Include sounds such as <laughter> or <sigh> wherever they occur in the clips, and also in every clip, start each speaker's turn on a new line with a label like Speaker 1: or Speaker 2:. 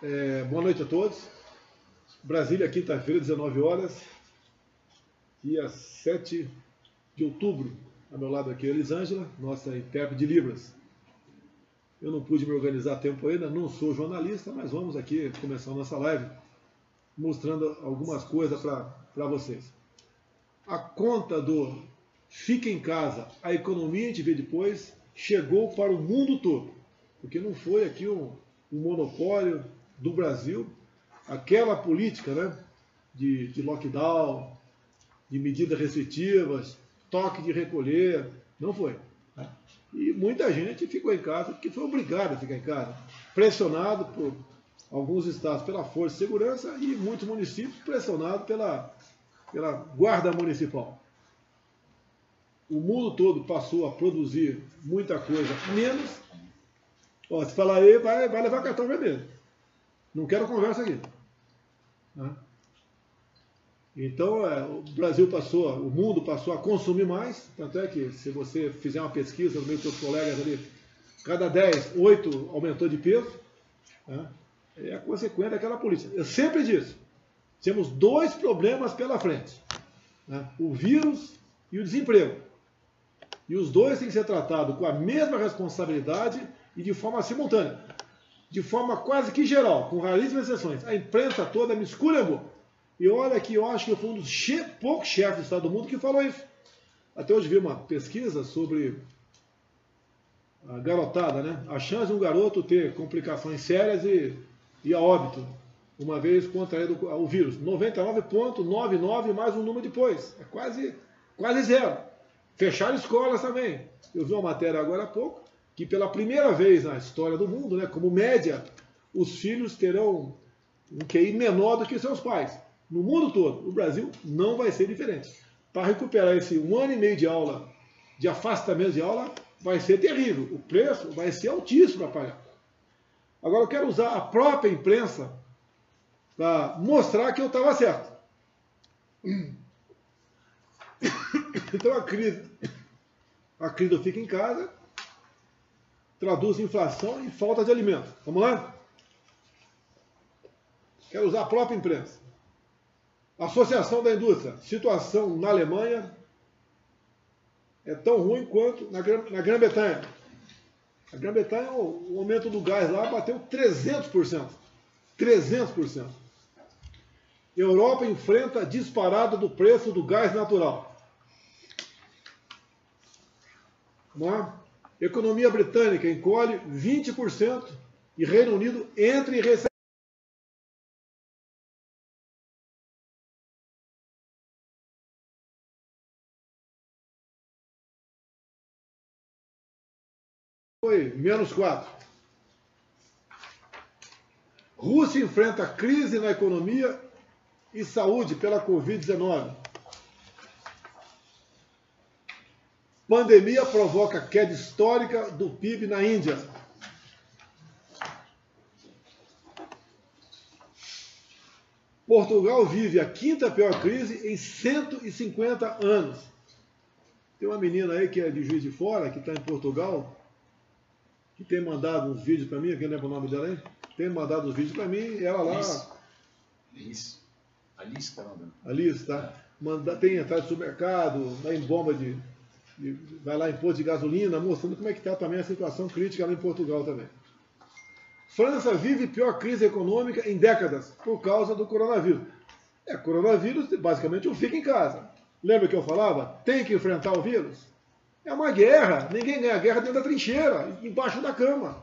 Speaker 1: É, boa noite a todos. Brasília, quinta-feira, 19 horas, dia 7 de outubro. Ao meu lado aqui é a Elisângela, nossa intérprete de Libras. Eu não pude me organizar a tempo ainda, não sou jornalista, mas vamos aqui começar a nossa live mostrando algumas coisas para vocês. A conta do fica em casa, a economia a gente vê depois, chegou para o mundo todo. Porque não foi aqui um, um monopólio do Brasil, aquela política né, de, de lockdown, de medidas restritivas, toque de recolher, não foi. Né? E muita gente ficou em casa porque foi obrigada a ficar em casa, pressionado por alguns estados pela Força de Segurança e muitos municípios pressionados pela, pela Guarda Municipal. O mundo todo passou a produzir muita coisa menos. Ó, se falar aí, vai, vai levar cartão vermelho. Não quero conversa aqui. Né? Então, é, o Brasil passou, o mundo passou a consumir mais, tanto é que se você fizer uma pesquisa no meio dos seus colegas ali, cada 10, 8 aumentou de peso. Né? É a consequência daquela política. Eu sempre disse, temos dois problemas pela frente. Né? O vírus e o desemprego. E os dois têm que ser tratados com a mesma responsabilidade e de forma simultânea. De forma quase que geral, com raríssimas exceções. A imprensa toda me esculhambou. E olha que eu acho que eu fui um dos che poucos chefes do Estado do mundo que falou isso. Até hoje vi uma pesquisa sobre a garotada, né? A chance de um garoto ter complicações sérias e, e a óbito, uma vez contraído o vírus. 99,99 mais um número depois. É quase, quase zero. Fecharam escolas também. Eu vi uma matéria agora há pouco que pela primeira vez na história do mundo, né, como média, os filhos terão um QI menor do que seus pais. No mundo todo, o Brasil não vai ser diferente. Para recuperar esse um ano e meio de aula, de afastamento de aula, vai ser terrível. O preço vai ser altíssimo para pagar. Agora eu quero usar a própria imprensa para mostrar que eu estava certo. <coughs> Então a crise, a crise do fica em casa traduz inflação em falta de alimento. Vamos lá? Quero usar a própria imprensa. Associação da Indústria. Situação na Alemanha é tão ruim quanto na, na Grã-Bretanha. A Grã-Bretanha, o, aumento do gás lá bateu 300%. 300%. Europa enfrenta disparada do preço do gás natural. Não é? Economia britânica encolhe 20% e Reino Unido entra em recessão. Foi menos 4. Rússia enfrenta crise na economia e saúde pela Covid-19. Pandemia provoca queda histórica do PIB na Índia. Portugal vive a quinta pior crise em 150 anos. Tem uma menina aí que é de Juiz de Fora, que está em Portugal, que tem mandado uns vídeos para mim, quem lembra o nome dela aí? Tem mandado uns vídeos para mim, e ela lá. Alice.
Speaker 2: Alice. Está mandando.
Speaker 1: Alice, tá? Manda, tem entrada de supermercado, vai em bomba de, vai lá em posto de gasolina, mostrando como é que está também a situação crítica lá em Portugal também. França vive pior crise econômica em décadas por causa do coronavírus. É, coronavírus, basicamente, um fica em casa. Lembra que eu falava? Tem que enfrentar o vírus? É uma guerra. Ninguém ganha guerra dentro da trincheira, embaixo da cama.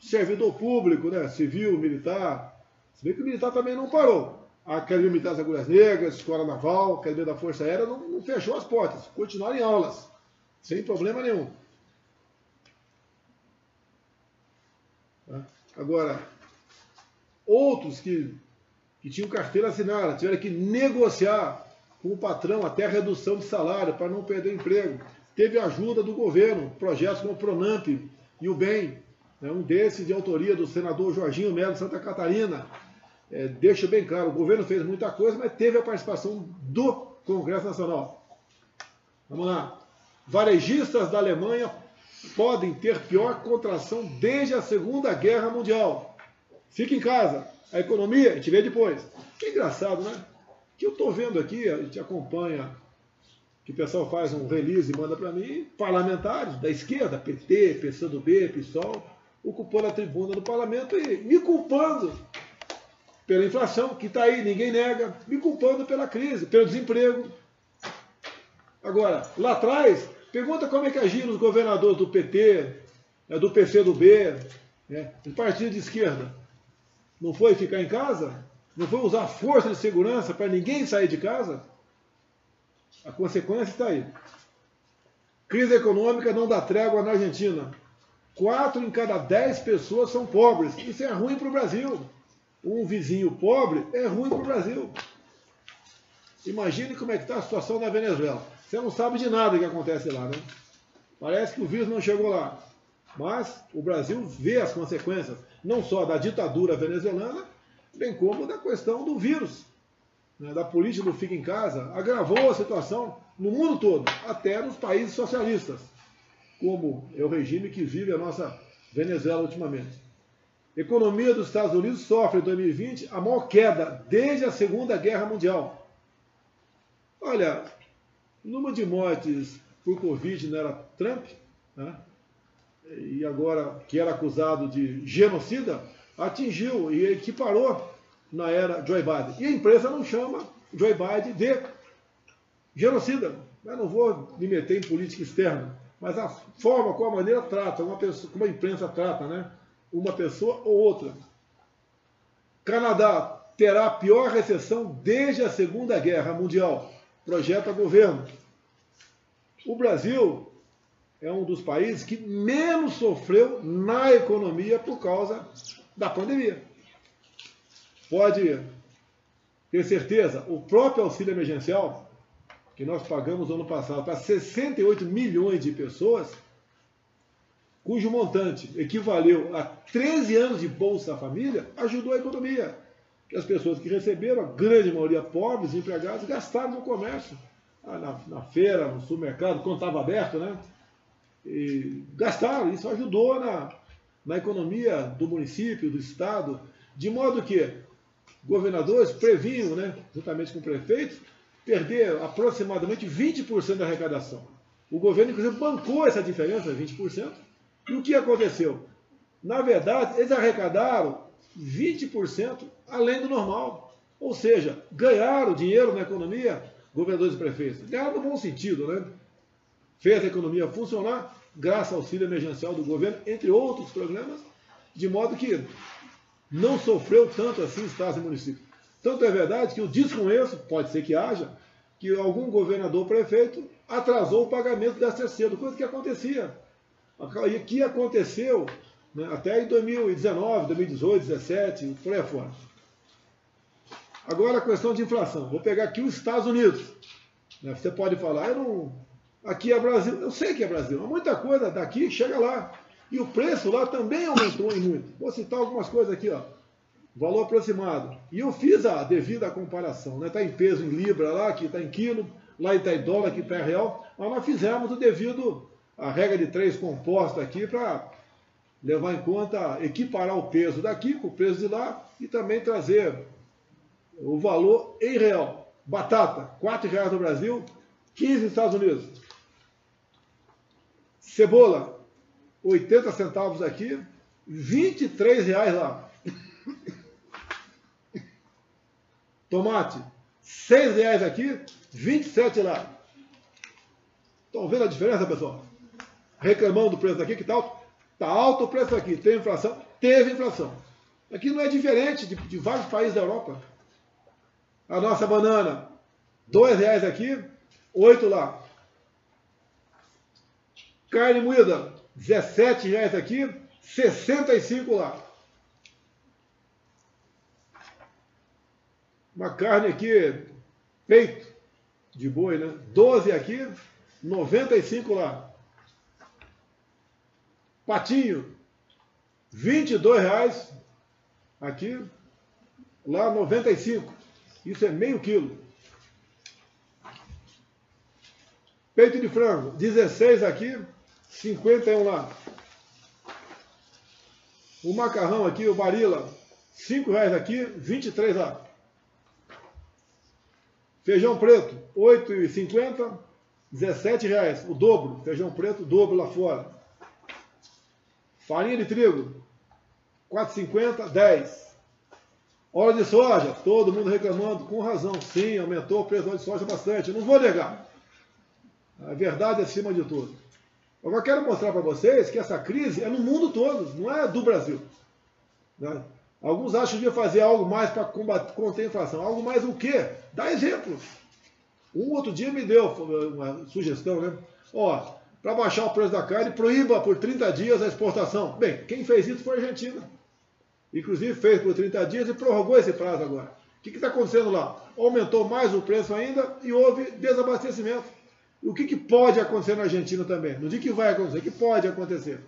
Speaker 1: Servidor público, né? civil, militar. Se bem que o militar também não parou a Academia Militar das Agulhas Negras, Escola Naval, Academia da Força Aérea não, não fechou as portas, continuaram em aulas, sem problema nenhum. Tá? Agora, outros que, que tinham carteira assinada tiveram que negociar com o patrão até redução de salário para não perder emprego. Teve ajuda do governo, projetos como o Pronamp e o BEM, né, um desses de autoria do senador Jorginho Melo de Santa Catarina, é, deixa bem claro, o governo fez muita coisa, mas teve a participação do Congresso Nacional. Vamos lá. Varejistas da Alemanha podem ter pior contração desde a Segunda Guerra Mundial. Fica em casa. A economia, a gente vê depois. Que engraçado, né? Que eu estou vendo aqui, a gente acompanha, que o pessoal faz um release e manda para mim, parlamentares da esquerda, PT, PCdoB, PSOL, ocupando a tribuna do parlamento e me culpando pela inflação, que está aí, ninguém nega, me culpando pela crise, pelo desemprego. Agora, lá atrás, pergunta como é que agiram os governadores do PT, né, do PCdoB, né, do partido de esquerda. Não foi ficar em casa? Não foi usar força de segurança para ninguém sair de casa? A consequência está aí. Crise econômica não dá trégua na Argentina. Quatro em cada dez pessoas são pobres. Isso é ruim para o Brasil. Um vizinho pobre é ruim para o Brasil. Imagine como é que está a situação na Venezuela. Você não sabe de nada que acontece lá, né? Parece que o vírus não chegou lá. Mas o Brasil vê as consequências, não só da ditadura venezuelana, bem como da questão do vírus, né, da política do fica em casa, agravou a situação no mundo todo, até nos países socialistas, como é o regime que vive a nossa Venezuela ultimamente. Economia dos Estados Unidos sofre em 2020 a maior queda desde a Segunda Guerra Mundial. Olha, o número de mortes por Covid não era Trump, né? e agora que era acusado de genocida, atingiu e equiparou na era Joe Biden. E a imprensa não chama Joe Biden de genocida. Eu não vou me meter em política externa, mas a forma como a maneira trata, uma pessoa, como a imprensa trata, né? Uma pessoa ou outra. Canadá terá a pior recessão desde a Segunda Guerra Mundial. Projeta governo. O Brasil é um dos países que menos sofreu na economia por causa da pandemia. Pode ter certeza, o próprio auxílio emergencial, que nós pagamos no ano passado para 68 milhões de pessoas, cujo montante equivaleu a 13 anos de Bolsa Família, ajudou a economia. Que as pessoas que receberam, a grande maioria pobres, empregados, gastaram no comércio, ah, na, na feira, no supermercado, quando estava aberto, né? E gastaram, isso ajudou na, na economia do município, do estado, de modo que governadores previnham, né, juntamente com prefeitos, perder aproximadamente 20% da arrecadação. O governo, inclusive, bancou essa diferença, 20%. E o que aconteceu? Na verdade, eles arrecadaram 20% além do normal. Ou seja, ganharam dinheiro na economia, governadores e prefeitos. Ganharam no bom sentido, né? Fez a economia funcionar, graças ao auxílio emergencial do governo, entre outros programas, de modo que não sofreu tanto assim estados e municípios. Tanto é verdade que eu desconheço, pode ser que haja, que algum governador prefeito atrasou o pagamento da terceiro, coisa que acontecia. E que aconteceu né, até em 2019, 2018, 2017, por aí fora. Agora a questão de inflação. Vou pegar aqui os Estados Unidos. Né, você pode falar, eu não, aqui é Brasil. Eu sei que é Brasil, mas muita coisa daqui chega lá. E o preço lá também aumentou em muito. Vou citar algumas coisas aqui, ó. Valor aproximado. E eu fiz a devida comparação. Está né? em peso em libra lá, aqui está em quilo, lá está em dólar, aqui está em real. Mas nós fizemos o devido, a regra de três composta aqui para levar em conta, equiparar o peso daqui com o peso de lá e também trazer o valor em real. Batata, R$ reais no Brasil, 15 nos Estados Unidos. Cebola, 80 centavos aqui, 23 reais lá. <laughs> Tomate, 6 reais aqui, 27 lá. Estão vendo a diferença, pessoal? Reclamando do preço daqui, que alto? Está alto o preço aqui. Tem inflação? Teve inflação. Aqui não é diferente de, de vários países da Europa. A nossa banana, 2 reais aqui, 8 lá. Carne moída, 17 reais aqui, 65 lá. Uma carne aqui, peito de boi, né? 12 aqui, 95 lá. Patinho, 22 reais aqui, lá 95. Isso é meio quilo. Peito de frango, 16 aqui, 51 lá. O macarrão aqui, o Barilla, 5 reais aqui, 23 lá. Feijão preto, 8,50, 17 reais, o dobro. Feijão preto, dobro lá fora. Farinha de trigo, 4,50, 10. Óleo de soja, todo mundo reclamando, com razão. Sim, aumentou o preço do óleo de soja bastante. não vou negar. A verdade é acima de tudo. Agora quero mostrar para vocês que essa crise é no mundo todo, não é do Brasil. Né? Alguns acham que fazer algo mais para combater conter a inflação. Algo mais o quê? Dá exemplo. Um outro dia me deu uma sugestão, né? Ó, para baixar o preço da carne, proíba por 30 dias a exportação. Bem, quem fez isso foi a Argentina. Inclusive fez por 30 dias e prorrogou esse prazo agora. O que está acontecendo lá? Aumentou mais o preço ainda e houve desabastecimento. O que, que pode acontecer na Argentina também? Não digo que vai acontecer, que pode acontecer.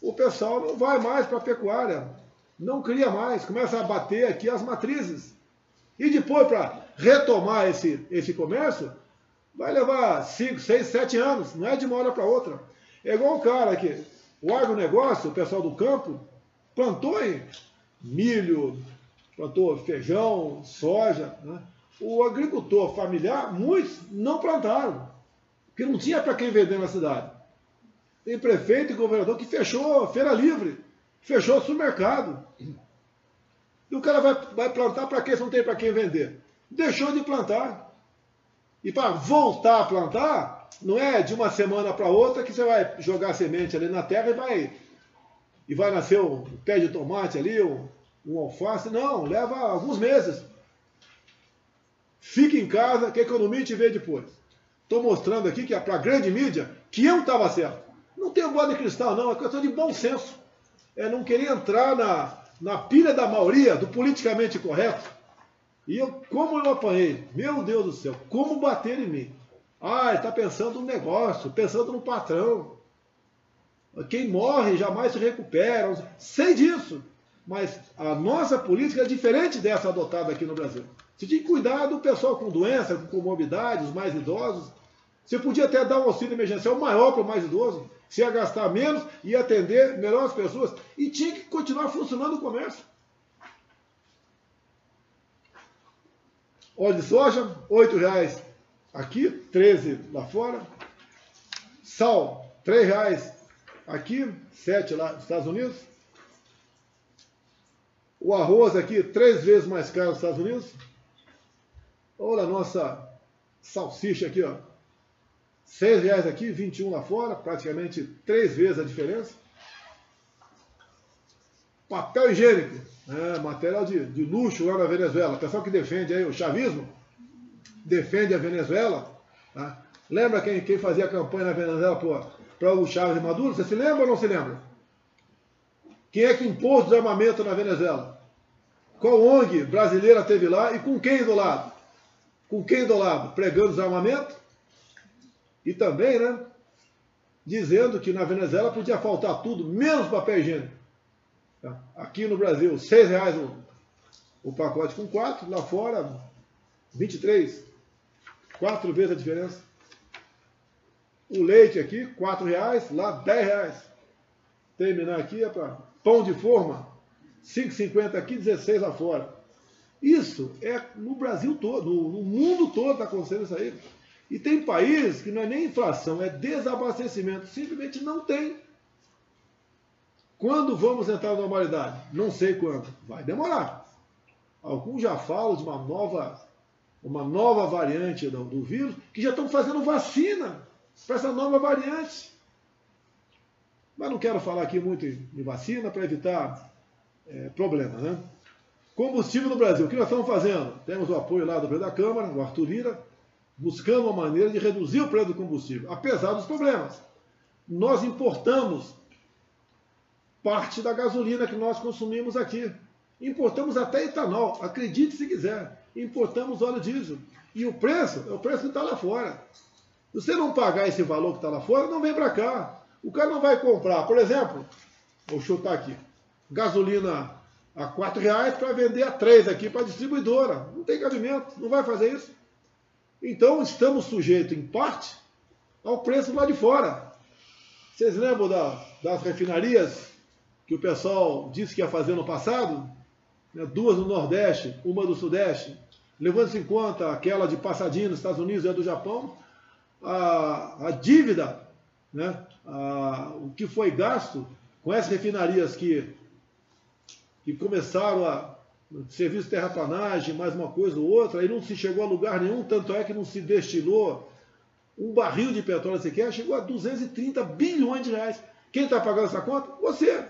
Speaker 1: O pessoal não vai mais para a pecuária, não cria mais, começa a bater aqui as matrizes. E depois, para retomar esse, esse comércio, vai levar 5, 6, 7 anos, não é de uma hora para outra. É igual o cara que, o agronegócio, o pessoal do campo, plantou milho, plantou feijão, soja. Né? O agricultor familiar, muitos não plantaram, porque não tinha para quem vender na cidade. Tem prefeito e governador que fechou feira livre, fechou supermercado. E o cara vai, vai plantar para quê se não tem para quem vender? Deixou de plantar. E para voltar a plantar, não é de uma semana para outra que você vai jogar semente ali na terra e vai, e vai nascer um pé de tomate ali, um, um alface. Não, leva alguns meses. Fique em casa que a economia te vê depois. Estou mostrando aqui que é para a grande mídia que eu estava certo. Não tenho bola de cristal, não, é questão de bom senso. É não querer entrar na, na pilha da maioria, do politicamente correto, e eu, como eu apanhei, meu Deus do céu, como bater em mim? Ah, está pensando no negócio, pensando no patrão. Quem morre jamais se recupera. Sei disso. Mas a nossa política é diferente dessa adotada aqui no Brasil. Você tinha que cuidar do pessoal com doença, com comorbidade, os mais idosos. Você podia até dar um auxílio emergencial maior para o mais idoso. Você ia gastar menos, ia atender melhor as pessoas. E tinha que continuar funcionando o comércio. Óleo de soja, R$ reais aqui, 13 lá fora. Sal, R$ reais aqui, 7 lá nos Estados Unidos. O arroz aqui, três vezes mais caro nos Estados Unidos. Olha a nossa salsicha aqui, ó. 6 reais aqui, 21 lá fora, praticamente três vezes a diferença. Papel higiênico, é, material de, de luxo lá na Venezuela. O pessoal que defende aí o chavismo, defende a Venezuela. Tá? Lembra quem, quem fazia campanha na Venezuela para o Chaves e Maduro? Você se lembra ou não se lembra? Quem é que impôs o desarmamento na Venezuela? Qual ONG brasileira teve lá e com quem do lado? Com quem do lado? Pregando desarmamento? E também, né? Dizendo que na Venezuela podia faltar tudo, menos papel higiênico. Tá? Aqui no Brasil, seis reais o, o pacote com quatro, lá fora, 23. Quatro vezes a diferença. O leite aqui, quatro reais, lá dez reais. Terminar aqui é para pão de forma, 5,50 aqui, 16 lá fora. Isso é no Brasil todo, no mundo todo está acontecendo isso aí. E tem países que não é nem inflação, é desabastecimento. Simplesmente não tem. Quando vamos entrar na normalidade? Não sei quando. Vai demorar. Alguns já falam de uma nova, uma nova variante do, do vírus, que já estão fazendo vacina para essa nova variante. Mas não quero falar aqui muito de vacina para evitar é, problemas. Né? Combustível no Brasil, o que nós estamos fazendo? Temos o apoio lá do presidente da Câmara, o Arthur Lira, buscando uma maneira de reduzir o preço do combustível, apesar dos problemas. Nós importamos parte da gasolina que nós consumimos aqui. Importamos até etanol, acredite se quiser. Importamos óleo diesel. E o preço é o preço que está lá fora. Se você não pagar esse valor que está lá fora, não vem para cá. O cara não vai comprar, por exemplo, vou chutar aqui, gasolina a R$ reais para vender a três aqui para a distribuidora. Não tem cabimento, não vai fazer isso. Então estamos sujeitos, em parte, ao preço lá de fora. Vocês lembram da, das refinarias que o pessoal disse que ia fazer no passado, né, duas no Nordeste, uma do Sudeste, levando-se em conta aquela de Passadina, nos Estados Unidos e a do Japão, a, a dívida, né, a, o que foi gasto com essas refinarias que, que começaram a serviço de terraplanagem, mais uma coisa ou outra, aí não se chegou a lugar nenhum, tanto é que não se destilou um barril de petróleo sequer, chegou a 230 bilhões de reais. Quem está pagando essa conta? Você,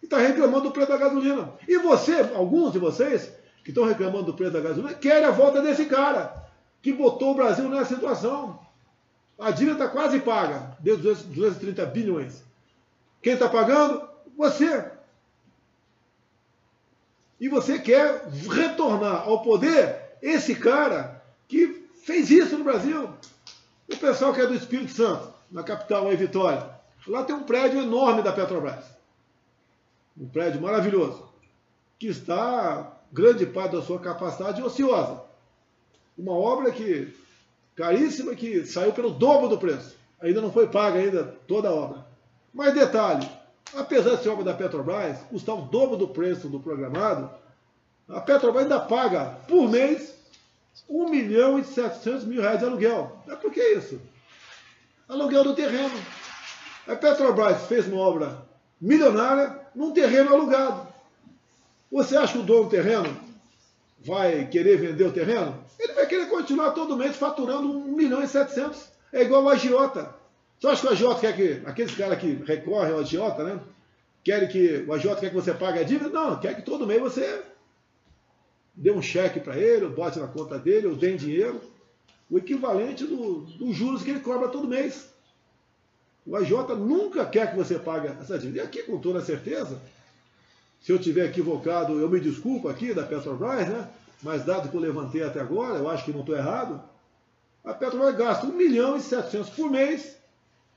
Speaker 1: que está reclamando do preço da gasolina. E você, alguns de vocês, que estão reclamando do preço da gasolina, querem a volta desse cara, que botou o Brasil nessa situação. A dívida está quase paga, de 230 bilhões. Quem está pagando? Você. E você quer retornar ao poder esse cara que fez isso no Brasil. O pessoal que é do Espírito Santo, na capital, em Vitória, lá tem um prédio enorme da Petrobras. Um prédio maravilhoso, que está grande parte da sua capacidade ociosa. Uma obra que caríssima que saiu pelo dobro do preço. Ainda não foi paga ainda toda a obra. Mas detalhe, apesar de ser obra da Petrobras, custar o dobro do preço do programado, a Petrobras ainda paga por mês 1 milhão e 700 mil reais de aluguel. É por que isso? Aluguel do terreno. A Petrobras fez uma obra milionária num terreno alugado. Você acha que o dono do terreno vai querer vender o terreno? Ele vai querer continuar todo mês faturando 1 milhão e 700. É igual o agiota. Você acha que o agiota quer que, aqueles caras que recorrem ao agiota, né? Querem que o agiota quer que você pague a dívida? Não, quer que todo mês você dê um cheque para ele, ou bote na conta dele, ou dê dinheiro. O equivalente dos do juros que ele cobra todo mês. O AJ nunca quer que você pague essa dívida. E aqui, com toda certeza, se eu tiver equivocado, eu me desculpo aqui da Petrobras, né? Mas dado que eu levantei até agora, eu acho que não estou errado. A Petrobras gasta 1 milhão e 700 por mês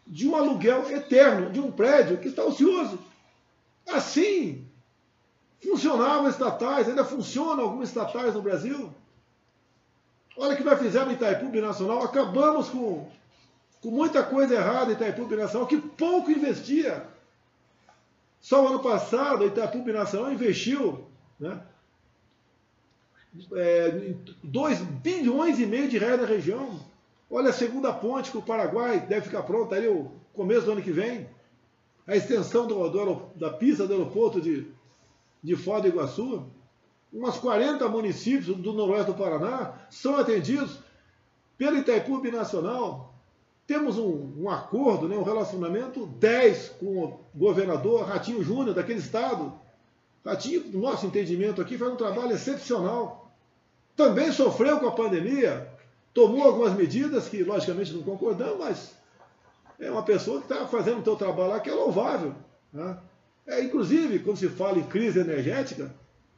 Speaker 1: de um aluguel eterno de um prédio que está ocioso. Assim, funcionavam estatais, ainda funcionam algumas estatais no Brasil. Olha o que nós fizemos em Itaipu Binacional, acabamos com, com muita coisa errada em Itaipu Binacional, que pouco investia. Só o ano passado, Itaipu Binacional investiu né, é, 2 bilhões e meio de reais na região. Olha a segunda ponte que o Paraguai deve ficar pronta ali o começo do ano que vem. A extensão do, do, da pista do aeroporto de, de Foz do Iguaçu. Umas 40 municípios do noroeste do Paraná são atendidos pelo Itaipu Binacional. Temos um, um acordo, né, um relacionamento 10 com o governador Ratinho Júnior daquele estado. Ratinho, no nosso entendimento aqui, faz um trabalho excepcional. Também sofreu com a pandemia, tomou algumas medidas que, logicamente, não concordamos, mas é uma pessoa que está fazendo o seu trabalho lá que é louvável. Né? É, inclusive, quando se fala em crise energética,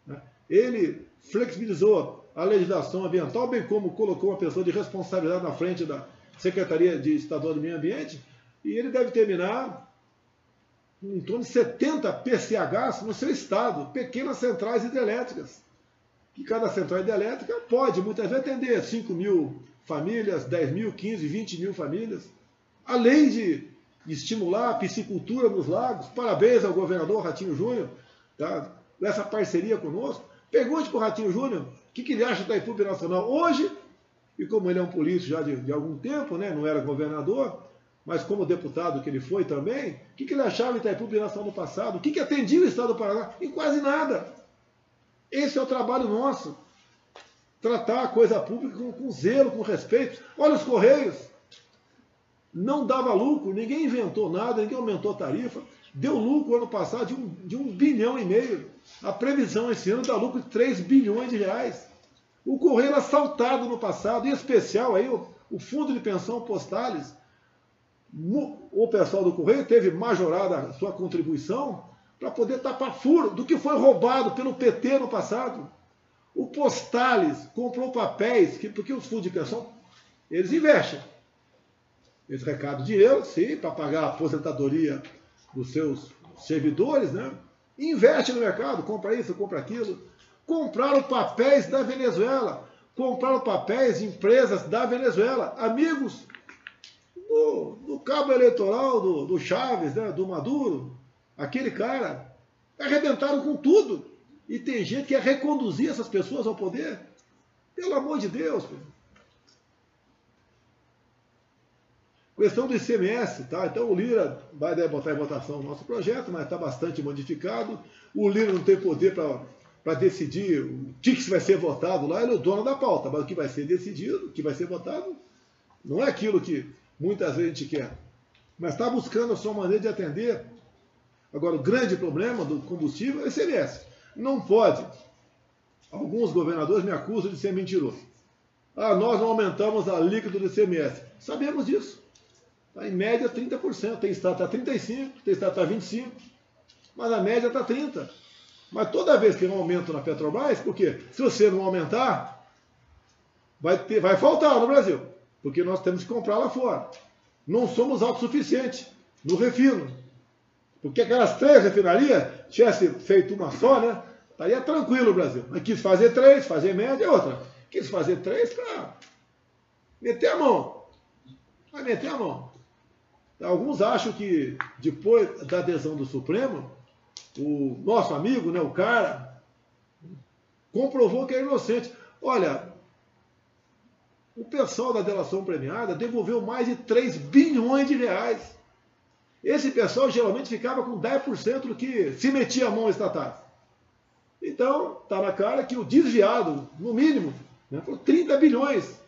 Speaker 1: né, ele flexibilizou a legislação ambiental, bem como colocou uma pessoa de responsabilidade na frente da Secretaria de Estadual do Meio Ambiente, e ele deve terminar em torno de 70 PCHs no seu estado, pequenas centrais hidrelétricas. Que cada central hidrelétrica pode, muitas vezes, atender 5 mil famílias, 10 mil, 15, 20 mil famílias. Além de estimular a piscicultura nos lagos. Parabéns ao governador Ratinho Júnior, tá? nessa parceria conosco. Pergunte para o Ratinho Júnior o que, que, ele acha da Itaipu Nacional hoje, e como ele é um político já de, de, algum tempo, né? não era governador, mas como deputado que ele foi também, o que, que ele achava Itaipu Nacional no passado? O que, que atendia o Estado do Paraná? Em quase nada. Esse é o trabalho nosso. Tratar a coisa pública com, com zelo, com respeito. Olha os Correios não dava lucro, ninguém inventou nada, ninguém aumentou a tarifa. Deu lucro ano passado de um, de um bilhão e meio. A previsão esse ano dá lucro de 3 bilhões de reais. O Correio assaltado no passado, em especial aí o, o Fundo de Pensão Postales. O pessoal do Correio teve majorada a sua contribuição para poder tapar furo do que foi roubado pelo PT no passado. O Postales comprou papéis, que, porque os fundos de pensão, eles investem eles recado dinheiro, sim, para pagar a aposentadoria dos seus servidores, né? Investe no mercado, compra isso, compra aquilo. Compraram papéis da Venezuela, compraram papéis empresas da Venezuela, amigos do, do cabo eleitoral do, do Chaves, né, do Maduro, aquele cara, arrebentaram com tudo. E tem gente que quer reconduzir essas pessoas ao poder. Pelo amor de Deus. Filho. Questão do ICMS, tá? Então o Lira vai botar em votação o nosso projeto, mas está bastante modificado. O Lira não tem poder para decidir o que, que vai ser votado lá, ele é o dono da pauta, mas o que vai ser decidido, o que vai ser votado, não é aquilo que muitas vezes a gente quer. Mas está buscando a sua maneira de atender. Agora, o grande problema do combustível é o ICMS. Não pode. Alguns governadores me acusam de ser mentiroso. Ah, nós não aumentamos a líquido do ICMS. Sabemos disso. Está em média 30%. Tem estado está 35%, tem estado está 25%, mas a média está 30%. Mas toda vez que tem um aumento na Petrobras, porque se você não aumentar, vai, ter, vai faltar no Brasil. Porque nós temos que comprar lá fora. Não somos autossuficientes no refino. Porque aquelas três refinarias, tivesse feito uma só, né? Estaria tranquilo o Brasil. Mas quis fazer três, fazer média outra. Quis fazer três para meter a mão. Vai meter a mão. Alguns acham que depois da adesão do Supremo, o nosso amigo, né, o cara, comprovou que é inocente. Olha, o pessoal da delação premiada devolveu mais de 3 bilhões de reais. Esse pessoal geralmente ficava com 10% do que se metia a mão estatal. Então, está na cara que o desviado, no mínimo, né, foi 30 bilhões.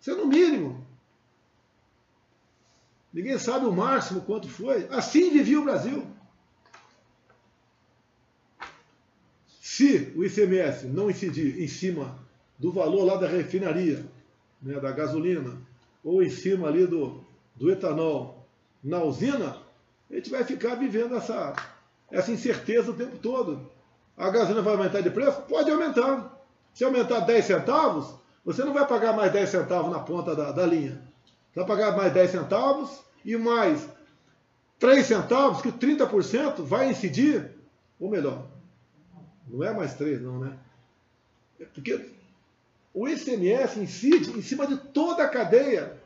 Speaker 1: Isso é no mínimo. Ninguém sabe o máximo quanto foi. Assim vivia o Brasil. Se o ICMS não incidir em cima do valor lá da refinaria, né, da gasolina, ou em cima ali do, do etanol na usina, a gente vai ficar vivendo essa, essa incerteza o tempo todo. A gasolina vai aumentar de preço? Pode aumentar. Se aumentar 10 centavos, você não vai pagar mais 10 centavos na ponta da, da linha. Você vai pagar mais 10 centavos e mais 3 centavos, que 30% vai incidir, ou melhor, não é mais 3 não, né? É porque o ICMS incide em cima de toda a cadeia,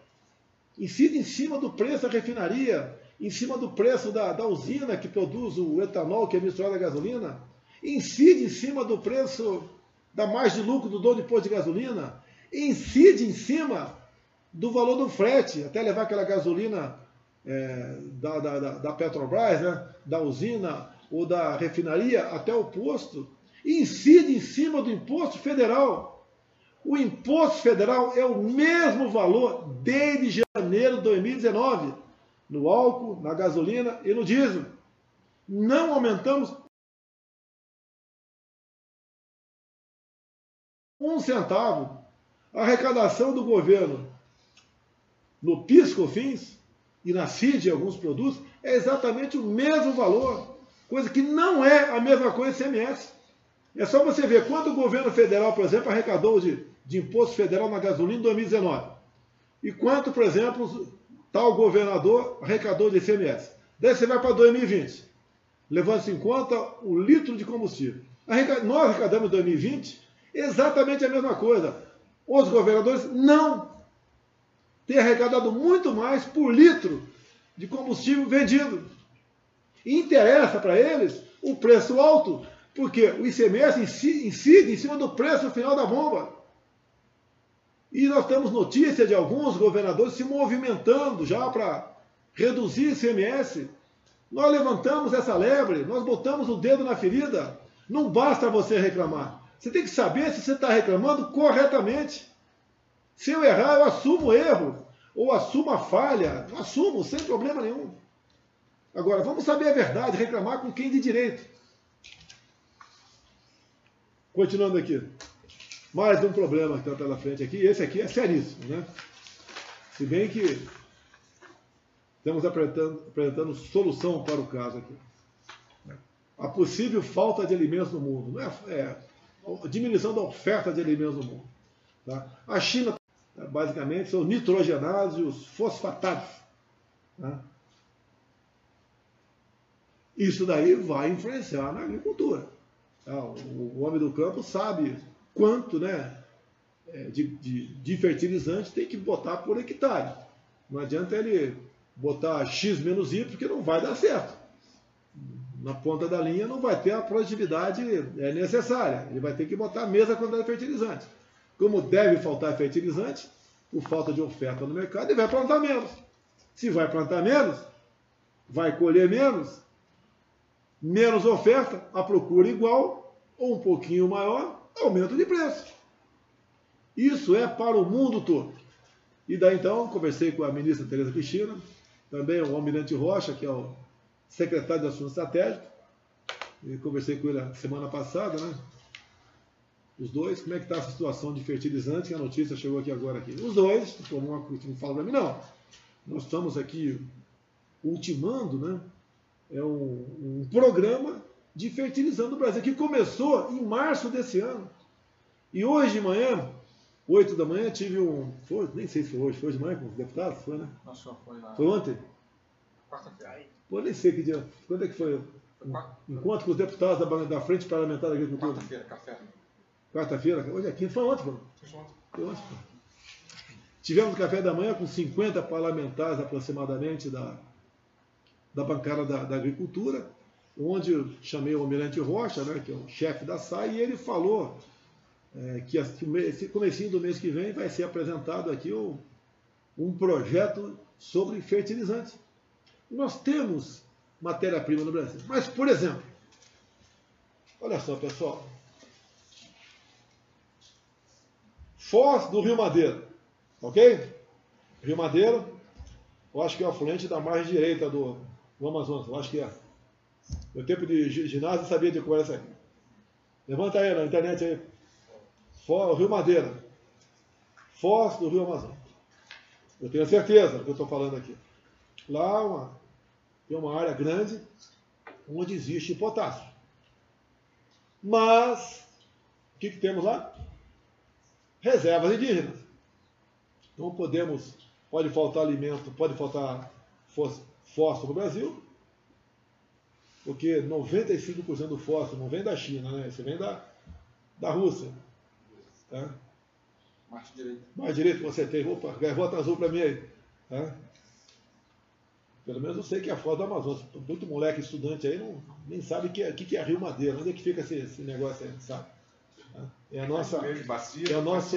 Speaker 1: incide em cima do preço da refinaria, em cima do preço da, da usina que produz o etanol, que é misturado à gasolina, incide em cima do preço da margem de lucro do dono de posto de gasolina, incide em cima do valor do frete, até levar aquela gasolina é, da, da, da, Petrobras, né, da usina ou da refinaria até o posto, incide em cima do imposto federal. O imposto federal é o mesmo valor desde janeiro de 2019, no álcool, na gasolina e no diesel. Não aumentamos um centavo. A arrecadação do governo no PIS/COFINS e na CID alguns produtos, é exatamente o mesmo valor. Coisa que não é a mesma coisa ICMS. É só você ver quanto o governo federal, por exemplo, arrecadou de, de imposto federal na gasolina em 2019. E quanto, por exemplo, tal governador arrecadou de ICMS. Daí você vai para 2020, levando-se em conta o litro de combustível. Nós arrecadamos em 2020 exatamente a mesma coisa. Os governadores não tem arrecadado muito mais por litro de combustível vendido. Interessa para eles o preço alto, porque o ICMS incide em cima do preço final da bomba. E nós temos notícia de alguns governadores se movimentando já para reduzir o ICMS. Nós levantamos essa lebre, nós botamos o dedo na ferida. Não basta você reclamar. Você tem que saber se você está reclamando corretamente. Se eu errar, eu assumo o erro. Ou assumo a falha. Assumo, sem problema nenhum. Agora, vamos saber a verdade, reclamar com quem de direito. Continuando aqui. Mais um problema que está pela frente aqui. Esse aqui é seríssimo, né? Se bem que estamos apresentando, apresentando solução para o caso aqui. A possível falta de alimentos no mundo. Não é, é a diminuição da oferta de alimentos no mundo. Tá? A China basicamente são nitrogenados e os fosfatados. Né? Isso daí vai influenciar na agricultura. Tá? O homem do campo sabe quanto né, é, de, de, de fertilizante tem que botar por hectare. Não adianta ele botar X menos Y, porque não vai dar certo. na ponta da linha, não vai ter a produtividade é, necessária. Ele vai ter que botar a mesma quantidade de fertilizante. Como deve faltar fertilizante, por falta de oferta no mercado, ele vai plantar menos. Se vai plantar menos, vai colher menos, menos oferta, a procura igual ou um pouquinho maior, aumento de preço. Isso é para o mundo todo. E daí então, conversei com a ministra Tereza Cristina, também o Almirante Rocha, que é o secretário de Assuntos Estratégicos, conversei com ele semana passada, né? Os dois, como é que está a situação de fertilizante, que a notícia chegou aqui agora aqui. Os dois, como não fala para mim, não. Nós estamos aqui ultimando, né? É um, um programa de fertilizante no Brasil, que começou em março desse ano. E hoje de manhã, 8 da manhã, tive um. Foi, nem sei se foi hoje, foi de manhã com os deputados? Foi, né?
Speaker 2: Nossa, foi lá.
Speaker 1: Foi ontem?
Speaker 2: Quarta-feira.
Speaker 1: Pô, nem sei que dia. Quando é que foi? Encontro com os deputados da, da Frente Parlamentar da Agricultura.
Speaker 2: Quarta-feira, café.
Speaker 1: Quarta-feira? Hoje é quinta. Foi ontem, pô.
Speaker 2: Foi ontem.
Speaker 1: Foi ontem, pô. Tivemos café da manhã com 50 parlamentares aproximadamente da, da bancada da, da agricultura, onde chamei o Almirante Rocha, né, que é o chefe da SAI, e ele falou é, que esse comecinho do mês que vem vai ser apresentado aqui um, um projeto sobre fertilizante. Nós temos matéria-prima no Brasil. Mas, por exemplo, olha só, pessoal. Foz do Rio Madeira, ok? Rio Madeira, eu acho que é o afluente da margem direita do, do Amazonas, eu acho que é. No tempo de ginásio, sabia de era essa aqui. Levanta aí na internet aí. Foz, Rio Madeira. Foz do Rio Amazonas. Eu tenho certeza do que eu estou falando aqui. Lá uma, tem uma área grande onde existe potássio. Mas, o que, que temos lá? Reservas indígenas. Então podemos, pode faltar alimento, pode faltar fósforo no Brasil, porque 95% do fósforo não vem da China, né? Isso vem da, da Rússia. Tá?
Speaker 2: Marcha direita.
Speaker 1: Mais direito você tem. Opa, gaivota azul para mim aí. Tá? Pelo menos eu sei que é a foto do Amazonas. Muito moleque estudante aí não, nem sabe o que, é, que, que é Rio Madeira. Onde é que fica esse, esse negócio aí, sabe? Tá? É a nossa.
Speaker 2: Bacia,
Speaker 1: é o nosso.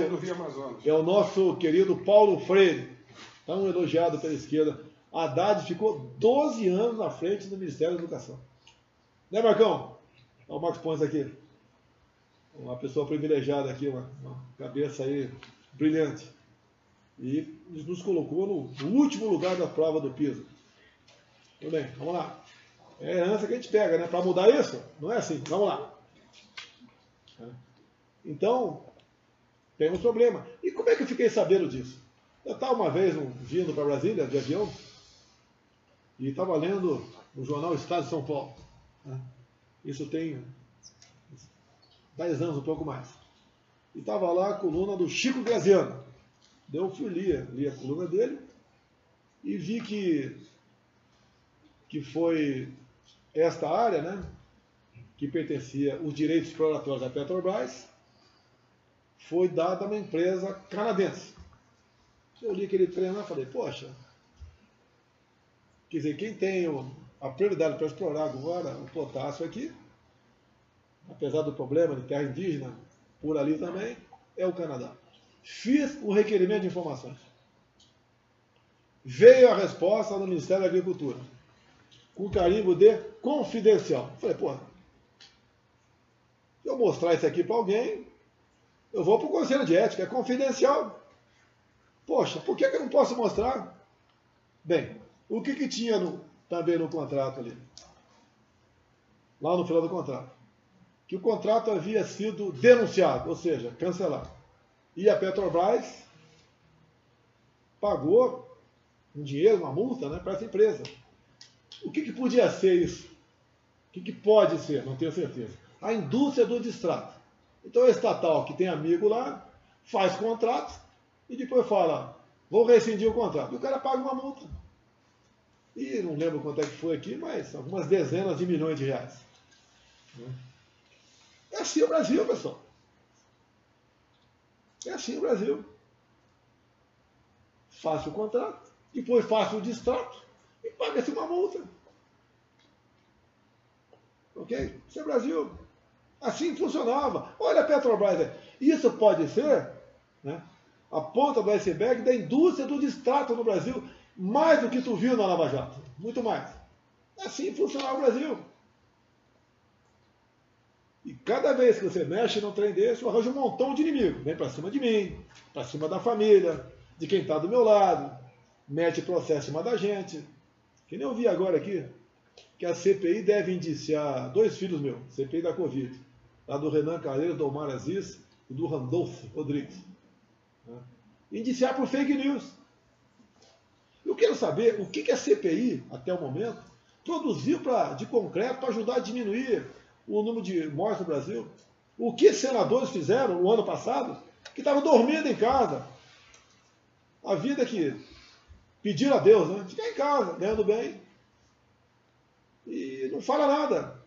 Speaker 1: É o nosso querido Paulo Freire, tão elogiado pela esquerda. Haddad ficou 12 anos na frente do Ministério da Educação. Né, Marcão? Olha o Marcos Pontes aqui. Uma pessoa privilegiada aqui, uma, uma cabeça aí brilhante. E nos colocou no, último lugar da prova do piso. Tudo bem, vamos lá. É herança que a gente pega, né? Para mudar isso, não é assim. Vamos lá. Então, temos problema. E como é que eu fiquei sabendo disso? Eu estava uma vez um, vindo para Brasília de avião e estava lendo o jornal Estado de São Paulo. Né? Isso tem 10 anos, um pouco mais. E estava lá a coluna do Chico Graziano. Deu fui lia, li a coluna dele e vi que, que foi esta área, né, que pertencia os direitos exploratórios da Petrobras, foi dada a uma empresa canadense. Eu li aquele treino e falei, poxa, quer dizer, quem tem a prioridade para explorar agora o potássio aqui apesar do problema de terra indígena por ali também, é o Canadá. Fiz o requerimento de informações. Veio a resposta do Ministério da Agricultura, com carimbo de confidencial. Falei, porra, se eu mostrar isso aqui para alguém, eu vou para o Conselho de Ética, é confidencial. Poxa, por que, que eu não posso mostrar? Bem, o que, que tinha no, também no contrato ali? Lá no final do contrato que o contrato havia sido denunciado, ou seja, cancelado. E a Petrobras pagou um dinheiro, uma multa, né, para essa empresa. O que, que podia ser isso? O que, que pode ser? Não tenho certeza. A indústria do distrato. Então, a estatal que tem amigo lá faz contrato e depois fala: vou rescindir o contrato. E o cara paga uma multa. E não lembro quanto é que foi aqui, mas algumas dezenas de milhões de reais. Né? É assim o Brasil, pessoal. É assim o Brasil. Faça o contrato, depois faça o distrato e paga-se uma multa. Ok? Isso é Brasil. Assim funcionava. Olha a Petrobras. Isso pode ser né, a ponta do iceberg da indústria do distrato no Brasil, mais do que tu viu na Lava Jato. Muito mais. Assim funcionava o Brasil. E cada vez que você mexe num trem desse, eu arranjo um montão de inimigo. Vem para cima de mim, para cima da família, de quem está do meu lado, mete processo em cima da gente. Que nem eu vi agora aqui, que a CPI deve indiciar dois filhos meus, CPI da Covid, lá do Renan Carreiro, do Omar Aziz e do Randolfo Rodrigues. Né? Indiciar por fake news. Eu quero saber o que, a CPI, até o momento, produziu pra, de concreto para ajudar a diminuir o número de mortes no Brasil. O que senadores fizeram o ano passado, que estavam dormindo em casa. A vida que pediram a Deus, né? Ficar em casa, ganhando bem. E não fala nada.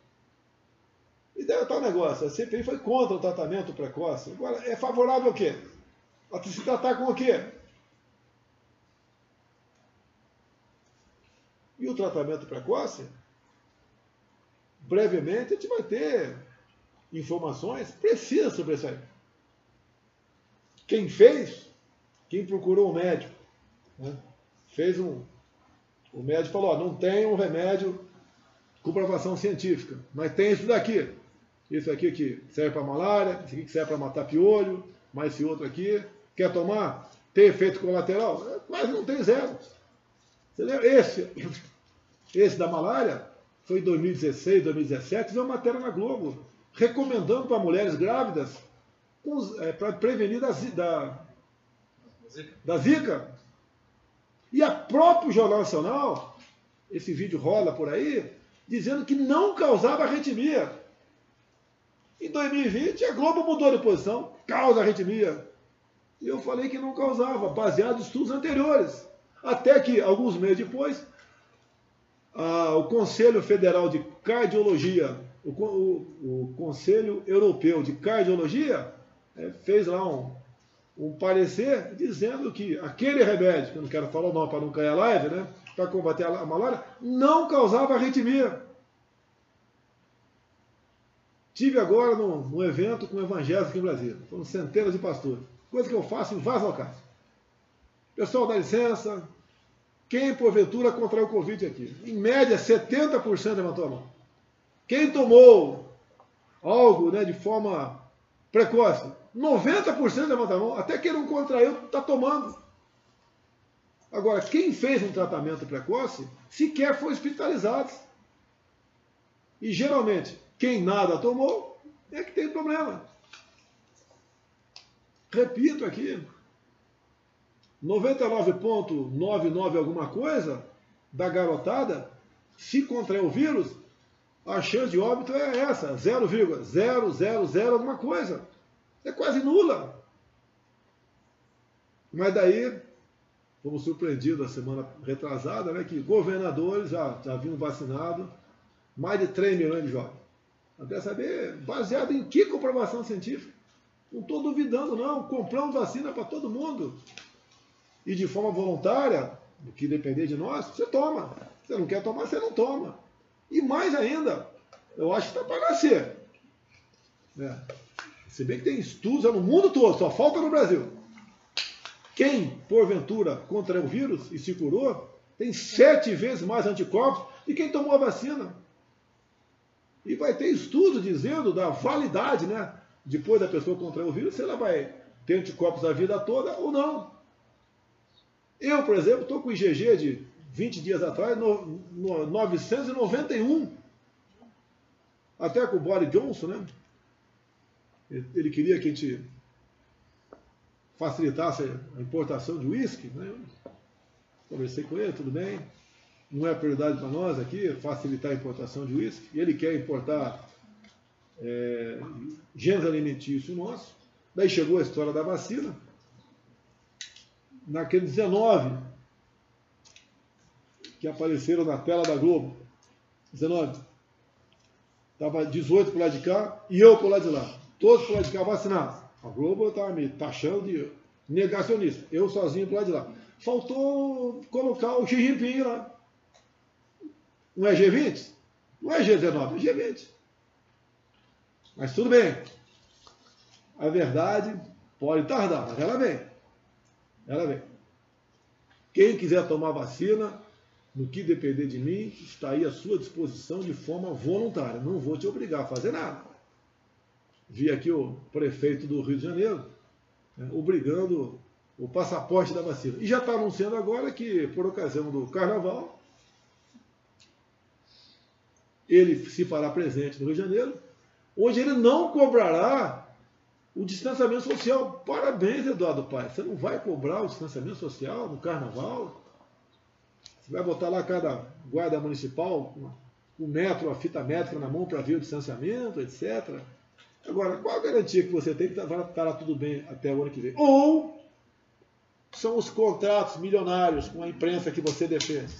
Speaker 1: E estar o negócio. A CPI foi contra o tratamento precoce. Agora, é favorável ao quê? A se tratar com o quê? E o tratamento precoce brevemente a gente vai ter informações precisas sobre isso aí. Quem fez, quem procurou um médico, né, fez um. O médico falou: ó, não tem um remédio com comprovação científica, mas tem isso daqui. Isso aqui que serve para malária, isso aqui que serve para matar piolho, mais esse outro aqui. Quer tomar? Tem efeito colateral? Mas não tem zero. Esse, esse da malária foi em 2016, 2017, veio uma matéria na Globo, recomendando para mulheres grávidas é, para prevenir da, da, da Zika. E a próprio Jornal Nacional, esse vídeo rola por aí, dizendo que não causava arritmia. Em 2020, a Globo mudou de posição, causa arritmia. E eu falei que não causava, baseado em estudos anteriores. Até que, alguns meses depois, ah, o Conselho Federal de Cardiologia, o, o, o Conselho Europeu de Cardiologia, é, fez lá um, um parecer dizendo que aquele remédio, que eu não quero falar o nome para não cair a live, né, para combater a, a malária, não causava arritmia. Tive agora num, num evento com evangélicos aqui em Brasília. Foram centenas de pastores. Coisa que eu faço em vários locais. Pessoal, dá licença, quem, porventura, contraiu o Covid aqui? Em média, 70% levantou a mão. Quem tomou algo né, de forma precoce? 90% levantou a mão. Até quem não contraiu está tomando. Agora, quem fez um tratamento precoce sequer foi hospitalizado. E geralmente, quem nada tomou é que tem problema. Repito aqui, 99,99 alguma coisa da garotada, se contrair o vírus, a chance de óbito é essa, 0,000 alguma coisa. É quase nula. Mas daí, fomos surpreendidos na semana retrasada, né, que governadores já, já haviam vacinado mais de 3 milhões de jovens. Eu quero saber, baseado em que comprovação científica? Não estou duvidando, não. Compramos vacina para todo mundo e de forma voluntária, o que depender de nós, você toma. Você não quer tomar, você não toma. E mais ainda, eu acho que está para nascer. É. Se bem que tem estudos no mundo todo, só falta no Brasil. Quem, porventura, contraiu o vírus e se curou, tem sete vezes mais anticorpos de quem tomou a vacina. E vai ter estudo dizendo da validade, né? Depois da pessoa contrair o vírus, se ela vai ter anticorpos a vida toda ou não. Eu, por exemplo, estou com o IgG de 20 dias atrás, no, no 991. Até com o Boris Johnson, né? Ele queria que a gente facilitasse a importação de uísque, né? Conversei com ele, tudo bem. Não é prioridade para nós aqui facilitar a importação de uísque. Ele quer importar é, gênero alimentício nosso. Daí chegou a história da vacina naquele 19 que apareceram na tela da Globo. 19. Estava 18 por lá de cá e eu por lá de lá. Todos por lá de cá vacinados. A Globo estava me taxando de negacionista. Eu sozinho por lá de lá. Faltou colocar o Xi Jinping lá. Não é G20? Não é G19, é G20. Mas tudo bem. A verdade pode tardar, mas ela vem. Ela vem. Quem quiser tomar vacina, no que depender de mim, está aí à sua disposição de forma voluntária. Não vou te obrigar a fazer nada. Vi aqui o prefeito do Rio de Janeiro né, obrigando o passaporte da vacina. E já está anunciando agora que, por ocasião do carnaval, ele se fará presente no Rio de Janeiro, onde ele não cobrará o distanciamento social. Parabéns, Eduardo Paes. Você não vai cobrar o distanciamento social no carnaval? Você vai botar lá cada guarda municipal um metro, a fita métrica na mão para ver o distanciamento, etc. Agora, qual a garantia que você tem que estará tá tudo bem até o ano que vem? Ou são os contratos milionários com a imprensa que você defende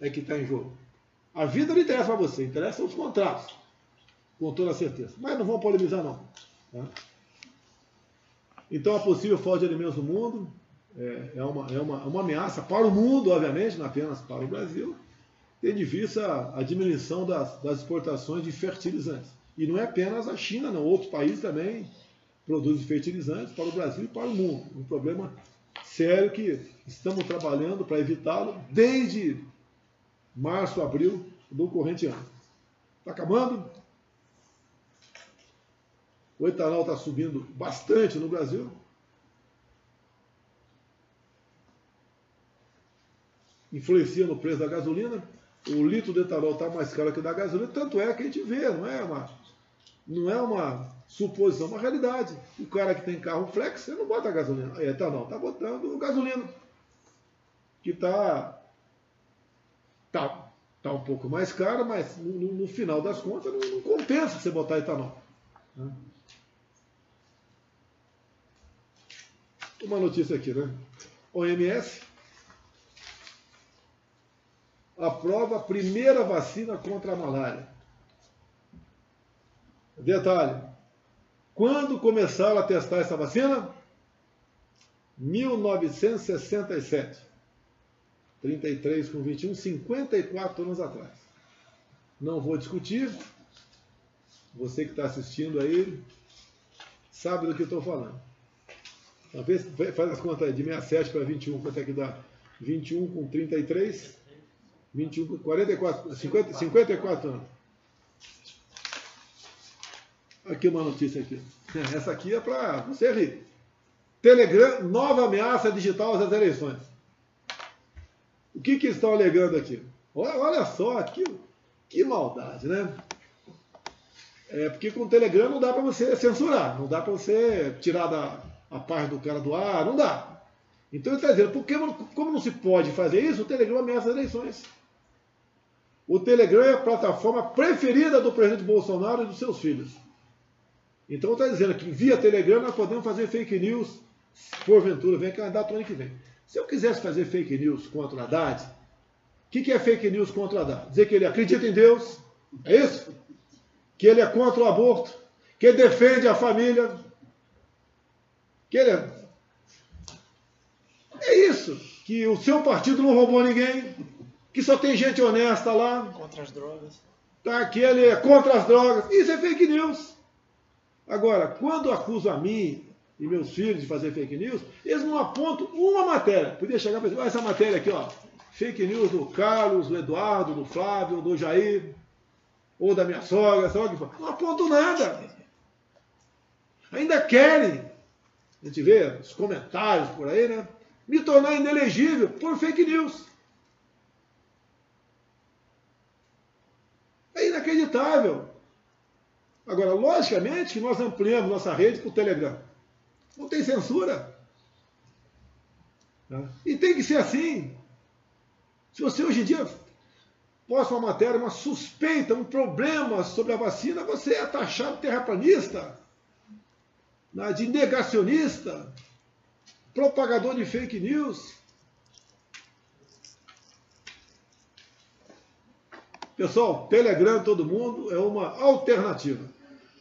Speaker 1: é que está em jogo. A vida não interessa para você, interessam os contratos, com toda certeza. Mas não vão polemizar, não. Tá? Então, a possível falta de alimentos no mundo é, é, uma, é uma, uma ameaça para o mundo, obviamente, não apenas para o Brasil, tendo em vista a diminuição das, das exportações de fertilizantes. E não é apenas a China, não. Outros países também produzem fertilizantes para o Brasil e para o mundo. Um problema sério que estamos trabalhando para evitá-lo desde março, abril do corrente ano. Está acabando? O etanol está subindo bastante no Brasil. Influencia no preço da gasolina. O litro de etanol está mais caro que o da gasolina. Tanto é que a gente vê, não é uma não é uma suposição, uma realidade. O cara que tem carro flex, você não bota gasolina, é etanol, está botando gasolina. Que está tá, tá um pouco mais caro, mas no, no final das contas não, não, compensa você botar etanol. Né? Uma notícia aqui, né? OMS aprova a primeira vacina contra a malária. Detalhe: quando começaram a testar essa vacina? 1967. 33 com 21, 54 anos atrás. Não vou discutir. Você que está assistindo aí sabe do que estou falando. Faz as contas aí, de 67 para 21, quanto é que dá? 21 com 33, 21 com 44, 50, 54 anos. Aqui uma notícia aqui. <laughs> Essa aqui é para você rir. Telegram, nova ameaça digital às eleições. O que, que estão alegando aqui? Olha, olha só, que, que maldade, né? É porque com o Telegram não dá para você censurar, não dá para você tirar da, a parte do cara do ar, não dá. Então ele está dizendo, porque, como não se pode fazer isso, o Telegram ameaça as eleições. O Telegram é a plataforma preferida do presidente Bolsonaro e dos seus filhos. Então está dizendo que via Telegram nós podemos fazer fake news, porventura, vem candidato ano que vem. Se eu quisesse fazer fake news contra o Haddad, o que, que é fake news contra o Haddad? Dizer que ele acredita em Deus, é isso? Que ele é contra o aborto, que defende a família, que ele é... Isso, que o seu partido não roubou ninguém, que só tem gente honesta lá.
Speaker 3: Contra as drogas.
Speaker 1: Tá, que ele é contra as drogas. Isso é fake news. Agora, quando acusam a mim e meus filhos de fazer fake news, eles não apontam uma matéria. Podia chegar para dizer, essa matéria aqui, ó, fake news do Carlos, do Eduardo, do Flávio, do Jair, ou da minha sogra, sei lá o que for. Não apontam nada. Ainda querem, a gente vê os comentários por aí, né? Me tornar inelegível por fake news. É inacreditável. Agora, logicamente nós ampliamos nossa rede para o Telegram. Não tem censura. Tá? E tem que ser assim. Se você hoje em dia posta uma matéria, uma suspeita, um problema sobre a vacina, você é taxado terraplanista, né, de negacionista, propagador de fake news. Pessoal, Telegram todo mundo é uma alternativa.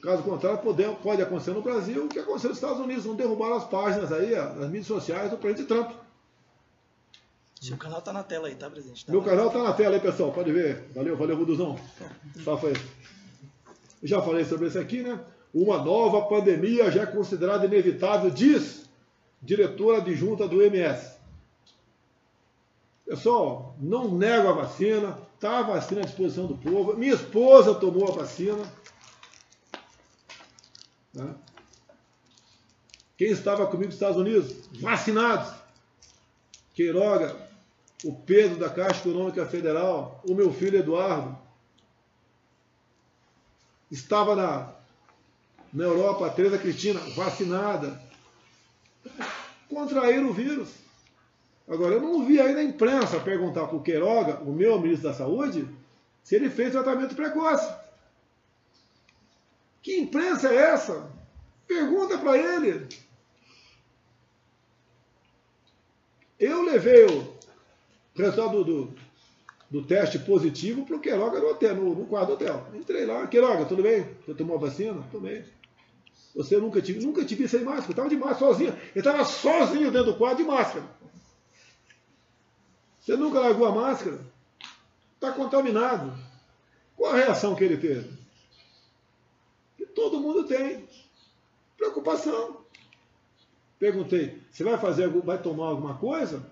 Speaker 1: Caso contrário, pode, pode acontecer no Brasil o que aconteceu nos Estados Unidos, não derrubaram as páginas aí, as mídias sociais do presidente Trump.
Speaker 3: Seu canal está na tela aí, tá, presidente? Tá
Speaker 1: Meu canal está na tela aí, pessoal, pode ver. Valeu, valeu, Ruduzão. <laughs> Só foi. Já falei sobre isso aqui, né? Uma nova pandemia já é considerada inevitável, diz diretora adjunta do MS. Pessoal, não nego a vacina, está a vacina à disposição do povo. Minha esposa tomou a vacina. Né? Quem estava comigo nos Estados Unidos? Vacinados. Queiroga, o Pedro da Caixa Econômica Federal, o meu filho Eduardo. Estava na, na Europa, a Teresa Cristina, vacinada. Contraíram o vírus. Agora, eu não vi aí na imprensa perguntar para o Queiroga, o meu ministro da Saúde, se ele fez tratamento precoce. Que imprensa é essa? Pergunta para ele. Eu levei o resultado do, do, do teste positivo para o Queiroga no, hotel, no, no quarto do hotel. Entrei lá, Queiroga, tudo bem? Você tomou a vacina? Tomei. Você nunca tive, nunca tive sem máscara, estava de máscara sozinho. Ele estava sozinho dentro do quarto de máscara. Você nunca largou a máscara? Está contaminado. Qual a reação que ele teve? Que todo mundo tem. Preocupação. Perguntei, você vai fazer, vai tomar alguma coisa?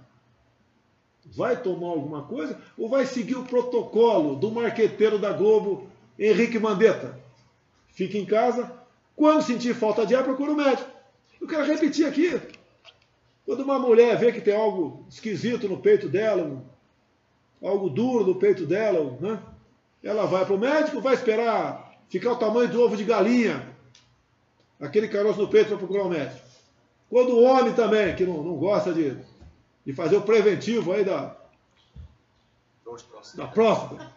Speaker 1: Vai tomar alguma coisa? Ou vai seguir o protocolo do marqueteiro da Globo, Henrique Mandetta? Fique em casa. Quando sentir falta de ar, procura o médico. Eu quero repetir aqui. Quando uma mulher vê que tem algo esquisito no peito dela, um, algo duro no peito dela, né? ela vai para o médico, vai esperar ficar o tamanho do ovo de galinha, aquele caroço no peito para procurar o médico. Quando o homem também, que não, não gosta de, de fazer o preventivo aí da, da próstata,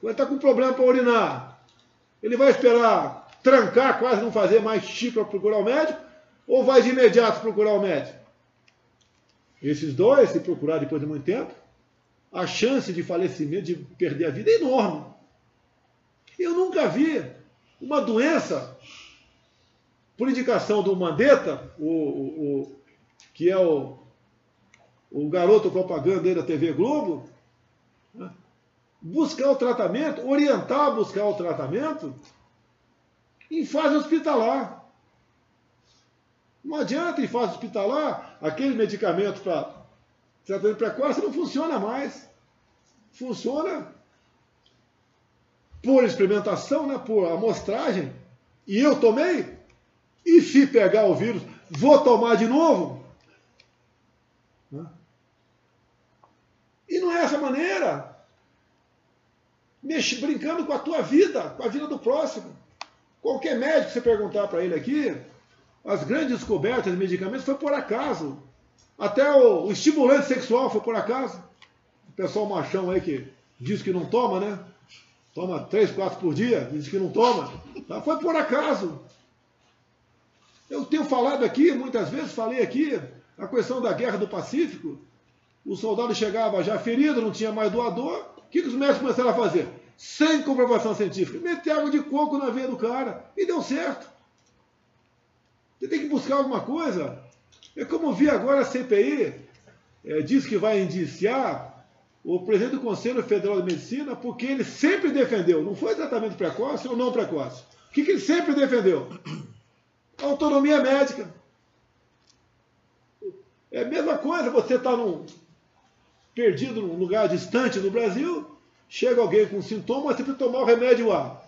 Speaker 1: quando está com problema para urinar, ele vai esperar trancar, quase não fazer mais xixi para procurar o médico, ou vai de imediato procurar o médico? Esses dois, se procurar depois de muito tempo, a chance de falecimento, de perder a vida é enorme. Eu nunca vi uma doença por indicação do Mandetta, o, o, o que é o, o garoto propaganda da TV Globo, né, buscar o tratamento, orientar a buscar o tratamento em fase hospitalar. Não adianta em fase hospitalar, aquele medicamento para tratamento precoce não funciona mais. Funciona por experimentação, né, por amostragem. E eu tomei, e se pegar o vírus, vou tomar de novo? Né? E não é essa maneira. Mexe, brincando com a tua vida, com a vida do próximo. Qualquer médico você perguntar para ele aqui, as grandes descobertas de medicamentos foi por acaso. Até o, o estimulante sexual foi por acaso. O pessoal machão aí que diz que não toma, né? Toma três, quatro por dia, diz que não toma. Foi por acaso. Eu tenho falado aqui, muitas vezes falei aqui, a questão da guerra do Pacífico. O soldado chegava já ferido, não tinha mais doador. O que, que os médicos começaram a fazer? Sem comprovação científica. Meter água de coco na veia do cara. E deu certo. Você tem que buscar alguma coisa. É como vi agora a CPI, é, diz que vai indiciar o presidente do Conselho Federal de Medicina porque ele sempre defendeu, não foi tratamento precoce ou não precoce. O que, que ele sempre defendeu? autonomia médica. É a mesma coisa, você está perdido num lugar distante do Brasil, chega alguém com sintoma, você que tomar o remédio A,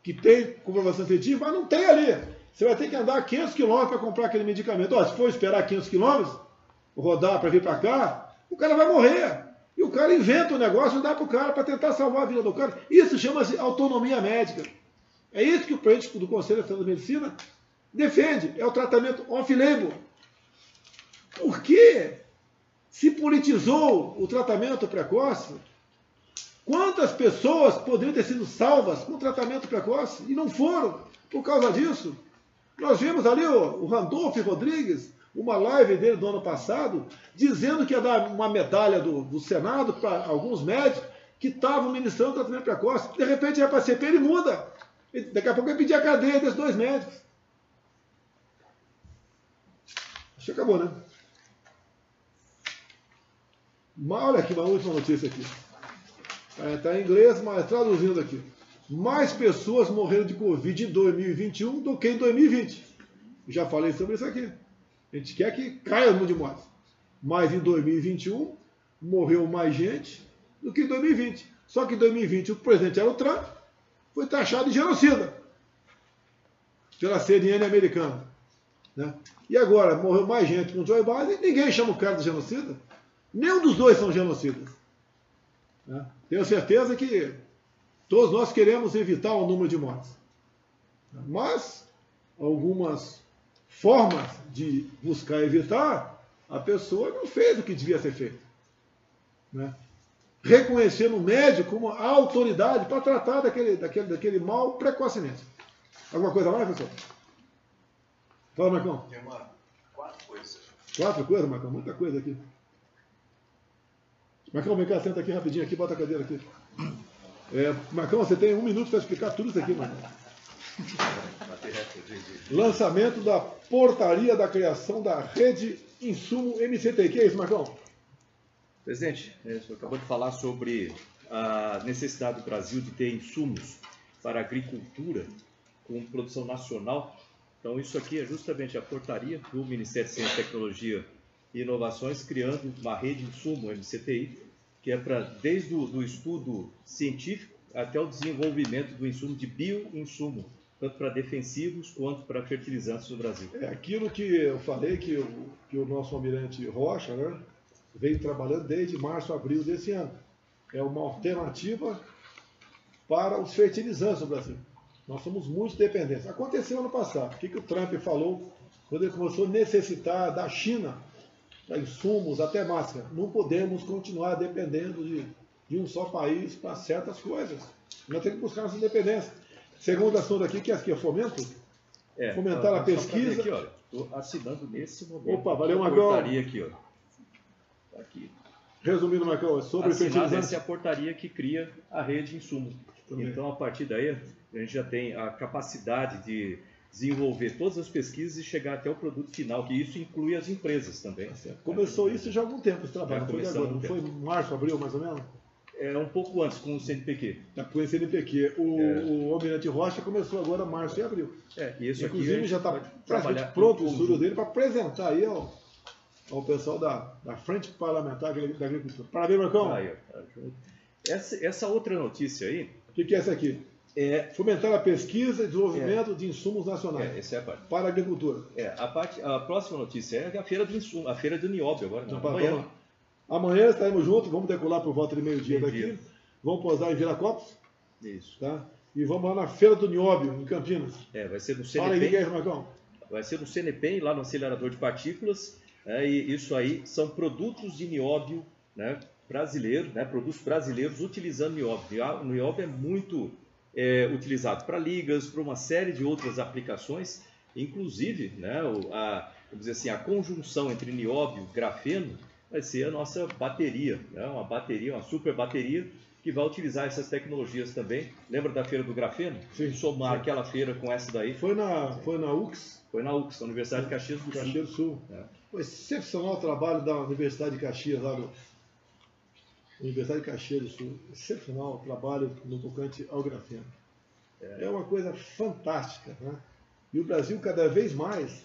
Speaker 1: que tem comprovação científica, mas não tem ali. Você vai ter que andar 500 quilômetros para comprar aquele medicamento. Ó, se for esperar 500 quilômetros, rodar para vir para cá, o cara vai morrer. E o cara inventa o um negócio e dá para o cara para tentar salvar a vida do cara. Isso chama-se autonomia médica. É isso que o presidente do Conselho Nacional de Medicina defende, é o tratamento off-label. Por que se politizou o tratamento precoce? Quantas pessoas poderiam ter sido salvas com tratamento precoce e não foram por causa disso? Nós vimos ali o, o Randolph Rodrigues, uma live dele do ano passado, dizendo que ia dar uma medalha do, do Senado para alguns médicos que estavam ministrando tratamento precoce. De repente, ia para a CP, ele muda. Daqui a pouco ele pedir a cadeia desses dois médicos. Acho que acabou, né? Mas olha aqui, uma última notícia aqui. Está é, em inglês, mas traduzindo aqui. mais pessoas morreram de Covid em 2021 do que em 2020. Já falei sobre isso aqui. A gente quer que caia o número de mortes. Mas em 2021 morreu mais gente do que em 2020. Só que em 2020 o presidente era o Trump, foi taxado de genocida pela CNN americana. Né? E agora, morreu mais gente com Joe Biden, ninguém chama o cara de genocida. Nenhum dos dois são genocidas. Né? Tenho certeza que todos nós queremos evitar o número de mortes. Mas algumas formas de buscar evitar, a pessoa não fez o que devia ser feito. Né? Reconhecendo o médico como a autoridade para tratar daquele, daquele, daquele mal precocemente. Alguma coisa mais, pessoal? Fala, Marcão.
Speaker 4: Tem uma, quatro coisas.
Speaker 1: Quatro coisas, Marcão? Muita coisa aqui. Marcão, vem cá, senta aqui rapidinho aqui, bota a cadeira aqui. É, Marcão, você tem um minuto para explicar tudo isso aqui, Marcão. Lançamento da portaria da criação da rede Insumo MCT. que é isso, Marcão?
Speaker 5: Presidente, é, o senhor acabou de falar sobre a necessidade do Brasil de ter insumos para agricultura com produção nacional. Então, isso aqui é justamente a portaria do Ministério de Ciência, Tecnologia e Inovações, criando uma rede de insumo, MCTI, que é para, desde o do estudo científico até o desenvolvimento do insumo de bioinsumo, tanto para defensivos quanto para fertilizantes no Brasil.
Speaker 1: É aquilo que eu falei que o, que o nosso almirante Rocha né, vem trabalhando desde março, abril desse ano. É uma alternativa para os fertilizantes no Brasil. Nós somos muito dependentes. Aconteceu ano passado. O que, que o Trump falou quando ele começou a necessitar da China insumos, até máscara? Não podemos continuar dependendo de, de um só país para certas coisas. Nós temos que buscar nossa independência. Segundo assunto aqui, que é aqui, fomento?
Speaker 5: É,
Speaker 1: Fomentar a
Speaker 5: só pra ver
Speaker 1: pesquisa.
Speaker 5: Aqui, estou assinando nesse momento.
Speaker 1: Opa, valeu,
Speaker 5: a
Speaker 1: Marcão.
Speaker 5: portaria aqui, ó. Tá aqui.
Speaker 1: Resumindo, Marcão, é sobre fertilizantes.
Speaker 5: essa é a portaria que cria a rede de insumo.
Speaker 1: Também.
Speaker 5: Então, a partir daí, a gente já tem a capacidade de desenvolver todas as pesquisas e chegar até o produto final, que isso inclui as empresas também.
Speaker 1: Começou isso já há algum tempo, esse trabalho. Não foi agora, não foi março, abril, mais ou menos?
Speaker 5: É um pouco antes, com o CNPq.
Speaker 1: Está com esse NPq. O,
Speaker 5: É.
Speaker 1: o Almirante Rocha começou agora março e abril.
Speaker 5: É, e isso
Speaker 1: Inclusive já está praticamente pronto o estudo dele para apresentar aí ao, ao pessoal da, da Frente Parlamentar da Agricultura. Parabéns, Marcão.
Speaker 5: Aí, tá essa, essa outra notícia aí
Speaker 1: O que, que é essa aqui?
Speaker 5: É,
Speaker 1: Fomentar a pesquisa e desenvolvimento de insumos nacionais
Speaker 5: é, essa é a parte.
Speaker 1: para a agricultura.
Speaker 5: É, a, parte, a próxima notícia é a feira do insumo, a feira do Nióbio agora, não,
Speaker 1: para-
Speaker 5: amanhã.
Speaker 1: Amanhã estaremos juntos, vamos decolar por volta de meio-dia daqui. Vamos posar em Viracopos,
Speaker 5: Isso.
Speaker 1: tá? E vamos lá na Feira do Nióbio, em Campinas.
Speaker 5: É, vai ser no
Speaker 1: Fala aí é Marcão.
Speaker 5: vai ser no CNPq, lá no acelerador de partículas, né, e isso aí são produtos de nióbio, né, brasileiro, né, produtos brasileiros utilizando nióbio. O nióbio é muito é, utilizado para ligas, para uma série de outras aplicações, inclusive, né, a, vamos dizer assim, a conjunção entre nióbio e grafeno vai ser a nossa bateria, né, uma bateria, uma super bateria que vai utilizar essas tecnologias também. Lembra da feira do grafeno?
Speaker 1: Sim.
Speaker 5: Somar
Speaker 1: Sim.
Speaker 5: aquela feira com essa daí,
Speaker 1: Foi na, foi na UX,
Speaker 5: foi na UX, na Universidade de Caxias do Sul.
Speaker 1: Caxias do Sul.
Speaker 5: É.
Speaker 1: Foi excepcional o trabalho da Universidade de Caxias, lá do. Universidade de Caxias do Sul. Excepcional trabalho no tocante ao grafeno. É. uma coisa fantástica. Né? E o Brasil, cada vez mais,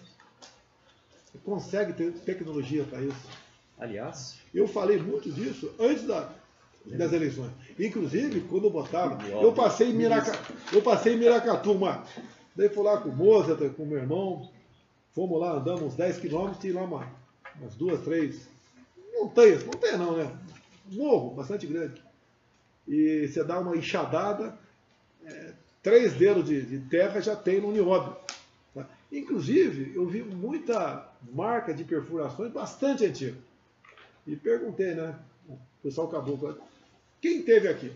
Speaker 1: consegue ter tecnologia para isso.
Speaker 5: Aliás,
Speaker 1: Eu falei muito disso antes da- das eleições. Inclusive, quando eu botava. Eu passei em, Miraca, eu passei em Miracatu, Marcos. Daí fui lá com o Mozart, com o meu irmão. Fomos lá, andamos uns 10 quilômetros e lá uma, umas duas, três montanhas. Montanha não, né? Morro, bastante grande. E você dá uma enxadada, é, três dedos de, de terra já tem no nióbio. tá? Inclusive, eu vi muita marca de perfurações bastante antiga. E perguntei, né? O pessoal acabou com. Quem teve aqui?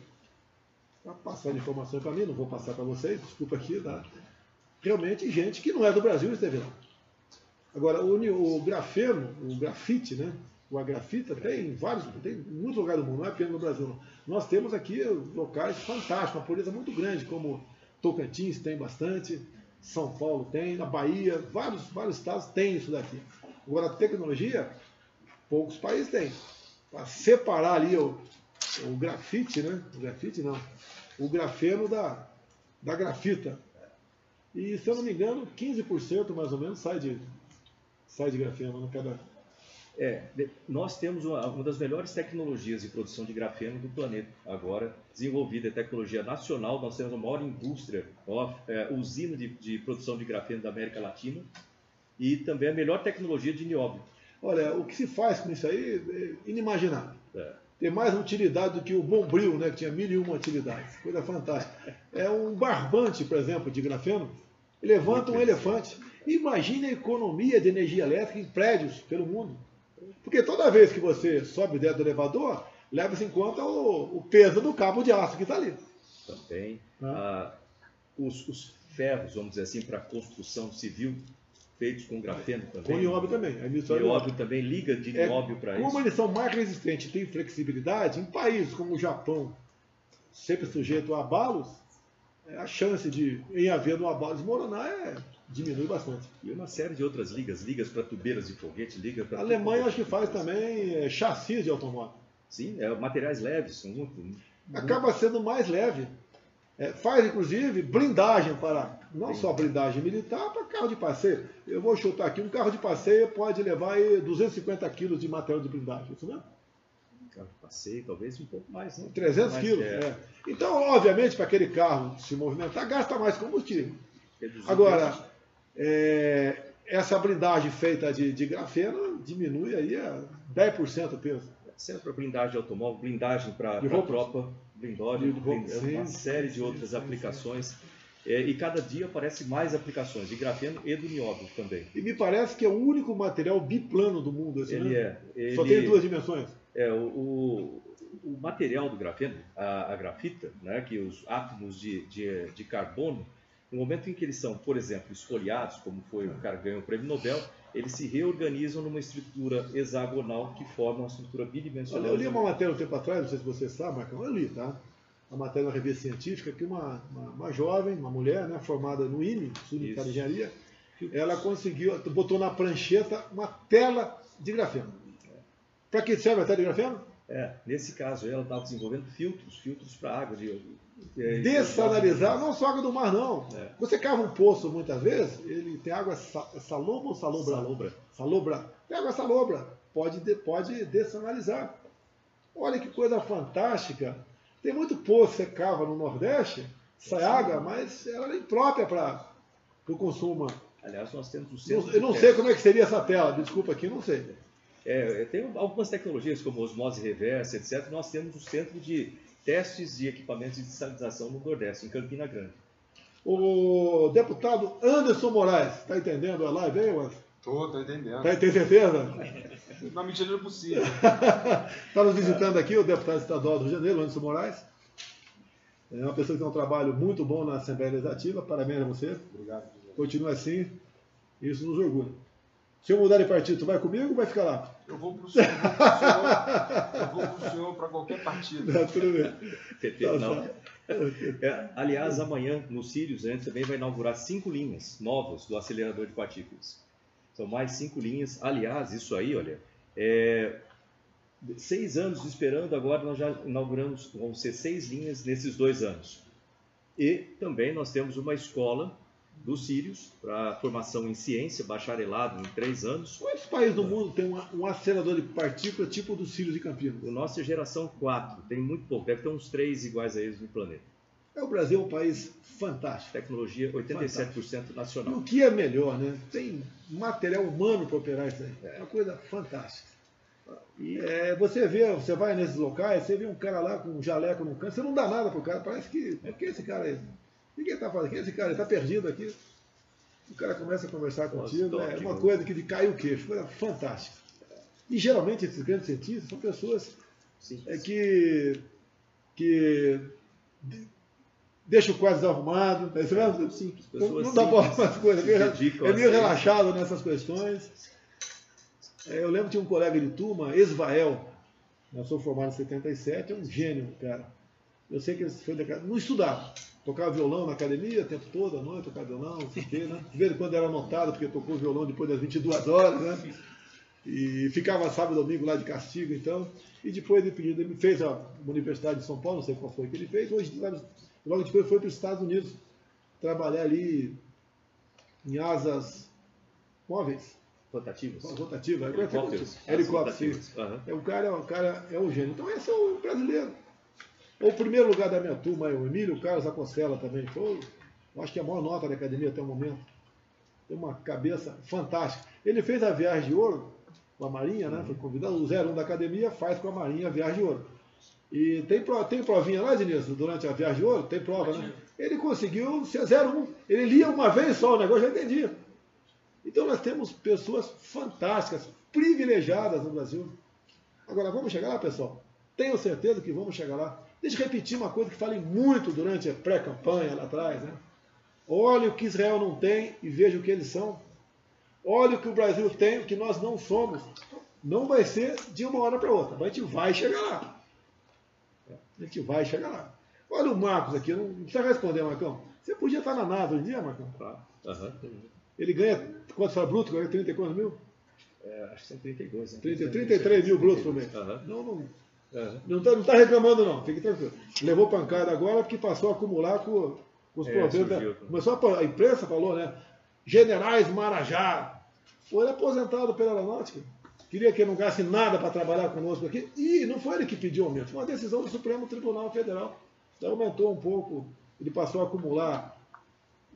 Speaker 1: Está passando informação para mim, não vou passar para vocês, desculpa aqui, tá? Realmente gente que não é do Brasil esteve lá. Agora, o, o grafeno, o grafite, né? O agrafita tem em vários, tem em muitos lugares do mundo, não é apenas no Brasil. Nós temos aqui locais fantásticos, uma pureza muito grande, como Tocantins tem bastante, São Paulo tem, na Bahia, vários, vários estados têm isso daqui. Agora, a tecnologia, poucos países têm. Para separar ali o, o grafite, né? O grafite não. O grafeno da, da grafita. E, se eu não me engano, 15% mais ou menos sai de, sai de grafeno, né? Cada,
Speaker 5: É, nós temos uma, uma das melhores tecnologias de produção de grafeno do planeta agora, desenvolvida, é tecnologia nacional, nós temos a maior indústria, a maior é, usina de, de produção de grafeno da América Latina e também a melhor tecnologia de nióbio.
Speaker 1: Olha, o que se faz com isso aí é inimaginável.
Speaker 5: É.
Speaker 1: Tem mais utilidade do que o bombril, né, que tinha mil e uma utilidades. Coisa fantástica. É um barbante, por exemplo, de grafeno, levanta um elefante. Imagine a economia de energia elétrica em prédios pelo mundo. Porque toda vez que você sobe dentro do elevador, leva-se em conta o, o peso do cabo de aço que está ali.
Speaker 5: também.
Speaker 1: Ah.
Speaker 5: Ah, os, os ferros, vamos dizer assim, para construção civil, feitos com grafeno também.
Speaker 1: Com nióbio também. A
Speaker 5: Nióbio também, liga de
Speaker 1: É,
Speaker 5: nióbio para
Speaker 1: Como
Speaker 5: isso.
Speaker 1: eles são mais resistentes e têm flexibilidade, em países como o Japão, sempre sujeito a abalos, é, a chance de, em haver um abalo, desmoronar é, diminui bastante.
Speaker 5: E uma série de outras ligas, ligas para tubeiras de foguete, liga para.
Speaker 1: A Alemanha acho que faz também é, chassis de automóvel.
Speaker 5: Sim, é, materiais leves, são muito.
Speaker 1: Acaba sendo mais leve. É, faz inclusive blindagem para, não
Speaker 5: Sim.
Speaker 1: só blindagem militar, para carro de passeio. Eu vou chutar aqui, um carro de passeio pode levar aí 250 quilos de material de blindagem, isso mesmo?
Speaker 5: Carro de passeio, talvez um pouco mais, né?
Speaker 1: 300
Speaker 5: Mais,
Speaker 1: quilos.
Speaker 5: é,
Speaker 1: é. Então, obviamente, para aquele carro se movimentar, gasta mais combustível. Agora. É, essa blindagem feita de, de grafeno diminui aí a 10% o peso.
Speaker 5: Serve para blindagem de automóvel, blindagem para tropa, blindagem,
Speaker 1: De roupa,
Speaker 5: blind- uma série de outras aplicações. É, e cada dia aparecem mais aplicações de grafeno e do nióbio também.
Speaker 1: E me parece que é o único material biplano do mundo. Esse,
Speaker 5: Ele
Speaker 1: né?
Speaker 5: é. Ele,
Speaker 1: Só tem duas dimensões.
Speaker 5: É, o, o, o material do grafeno, a, a grafita, né, que os átomos de, de, de carbono, no momento em que eles são, por exemplo, esfoliados, como foi o cara que ganhou o prêmio Nobel, eles se reorganizam numa estrutura hexagonal que forma uma estrutura
Speaker 1: Olha,
Speaker 5: bidimensional.
Speaker 1: eu li uma matéria um tempo atrás, não sei se você sabe, Marcão, eu li, tá? Uma matéria na revista científica que uma, uma, uma jovem, uma mulher, né, formada no IME, Instituto de. Engenharia, ela conseguiu, botou na prancheta uma tela de grafeno. Para que serve a tela de grafeno?
Speaker 5: É, nesse caso, ela estava desenvolvendo filtros, filtros para água. De, de-
Speaker 1: Dessanalizar, não só água do mar, não.
Speaker 5: É.
Speaker 1: Você cava um poço muitas vezes, ele tem água é salobra ou salobra?
Speaker 5: Salobra.
Speaker 1: Salobra. Tem água salobra. Pode, de- pode dessanalizar. Olha que coisa fantástica. Tem muito poço que você cava no Nordeste, sai água, mas ela é imprópria para o consumo.
Speaker 5: Aliás, nós temos o centro
Speaker 1: Eu não sei como é que seria essa tela, desculpa aqui, não sei.
Speaker 5: É, tem algumas tecnologias como osmose reversa, etc. Nós temos o centro de testes de equipamentos de desalinização no Nordeste, em Campina Grande.
Speaker 1: O deputado Anderson Moraes, está entendendo a live aí, Anderson?
Speaker 2: Tô, tô entendendo.
Speaker 1: Tá, tem certeza? <laughs>
Speaker 2: Na medida do possível.
Speaker 1: Está <laughs> nos visitando aqui o deputado estadual do Rio de Janeiro, Anderson Moraes. É uma pessoa que tem um trabalho muito bom na Assembleia Legislativa. Parabéns a você.
Speaker 2: Obrigado. José.
Speaker 1: Continue assim. Isso nos orgulha. Se eu mudar de partido, tu vai comigo ou vai ficar lá?
Speaker 2: Eu vou pro senhor, eu vou pro senhor, para qualquer partido.
Speaker 1: Tá, tudo bem.
Speaker 5: PT,
Speaker 1: Tá
Speaker 5: não.
Speaker 1: certo.
Speaker 5: É, aliás, amanhã, no Sirius, a gente também vai inaugurar cinco linhas novas do acelerador de partículas. São mais cinco linhas. Aliás, isso aí, olha, é, seis anos esperando, agora nós já inauguramos, vão ser seis linhas nesses dois anos. E também nós temos uma escola do Sirius para formação em ciência, bacharelado em três anos.
Speaker 1: Quantos países do mundo tem um, um acelerador de partículas tipo do Sirius de Campinas?
Speaker 5: O nosso é geração 4, tem muito pouco, deve ter uns três iguais a eles no planeta.
Speaker 1: É, o Brasil é um país fantástico.
Speaker 5: Tecnologia 87%
Speaker 1: E
Speaker 5: nacional.
Speaker 1: o que é melhor, né? Tem material humano para operar isso aí. É uma coisa fantástica. E é, você vê, você vai nesses locais, você vê um cara lá com um jaleco no canto, você não dá nada pro cara, parece que. Por que esse cara aí? O que ele tá fazendo? Quem é esse cara? Ele tá perdido aqui. O cara começa a conversar contigo,
Speaker 5: toque,
Speaker 1: é uma
Speaker 5: né?
Speaker 1: coisa que de cai o queixo, coisa fantástica. E geralmente esses grandes cientistas são pessoas
Speaker 5: Sim.
Speaker 1: é que, que de- deixa o quadro desarrumado?
Speaker 5: Simples,
Speaker 1: Não, não dá bola para as coisas, é meio, é relaxado nessas questões. É, eu lembro que tinha um colega de turma, Esvael, eu sou formado em 77, é um gênio, cara. Eu sei que ele foi declarado, não estudava, tocava violão na academia o tempo todo, à noite, tocava violão, não sei o quê, né? De vez em quando era anotado, porque tocou violão depois das 22 horas, né? E ficava sábado e domingo lá de castigo, então. E depois ele pediu, ele fez a Universidade de São Paulo, não sei qual foi que ele fez, hoje, logo depois foi para os Estados Unidos trabalhar ali em asas móveis,
Speaker 5: Rotativos.
Speaker 1: rotativas,
Speaker 5: Helicópteros.
Speaker 1: helicópteros, sim.
Speaker 5: Aham.
Speaker 1: É, o, cara, o cara é o gênio. Então esse é o brasileiro. O primeiro lugar da minha turma é o Emílio Carlos Acostela também. Foi, eu acho que é a maior nota da academia até o momento. Tem uma cabeça fantástica. Ele fez a viagem de ouro com a Marinha, né? Foi convidado, o 01 da academia faz com a Marinha a viagem de ouro. E tem, pro- tem provinha lá, Diniz, durante a viagem de ouro? Tem prova, né? Ele conseguiu ser 01. Ele lia uma vez só o negócio, já entendia. Então nós temos pessoas fantásticas, privilegiadas no Brasil. Agora, vamos chegar lá, pessoal? Tenho certeza que vamos chegar lá. Deixa eu repetir uma coisa que falei muito durante a pré-campanha lá atrás. Né? Olhe o que Israel não tem e veja o que eles são. Olhe o que o Brasil tem, o que nós não somos. Não vai ser de uma hora para outra, mas a gente vai chegar lá. A gente vai chegar lá. Olha o Marcos aqui, não precisa responder, Marcão. Você podia estar na NASA hoje em dia, Marcão?
Speaker 5: Tá. Aham.
Speaker 1: Ele ganha, quanto fala bruto? Ganha 30 e quantos mil?
Speaker 5: É, acho que são 32. Né?
Speaker 1: 30, 33 mil brutos por mês.
Speaker 5: Aham.
Speaker 1: Não, não,
Speaker 5: Aham.
Speaker 1: não está tá reclamando, não. Fique tranquilo. Levou pancada agora porque passou a acumular com, com os
Speaker 5: É,
Speaker 1: problemas. da- Começou a, a imprensa falou, né? Generais Marajá. Foi aposentado pela aeronáutica. Queria que ele não gaste nada para trabalhar conosco aqui. E não foi ele que pediu aumento, foi uma decisão do Supremo Tribunal Federal. Então aumentou um pouco. Ele passou a acumular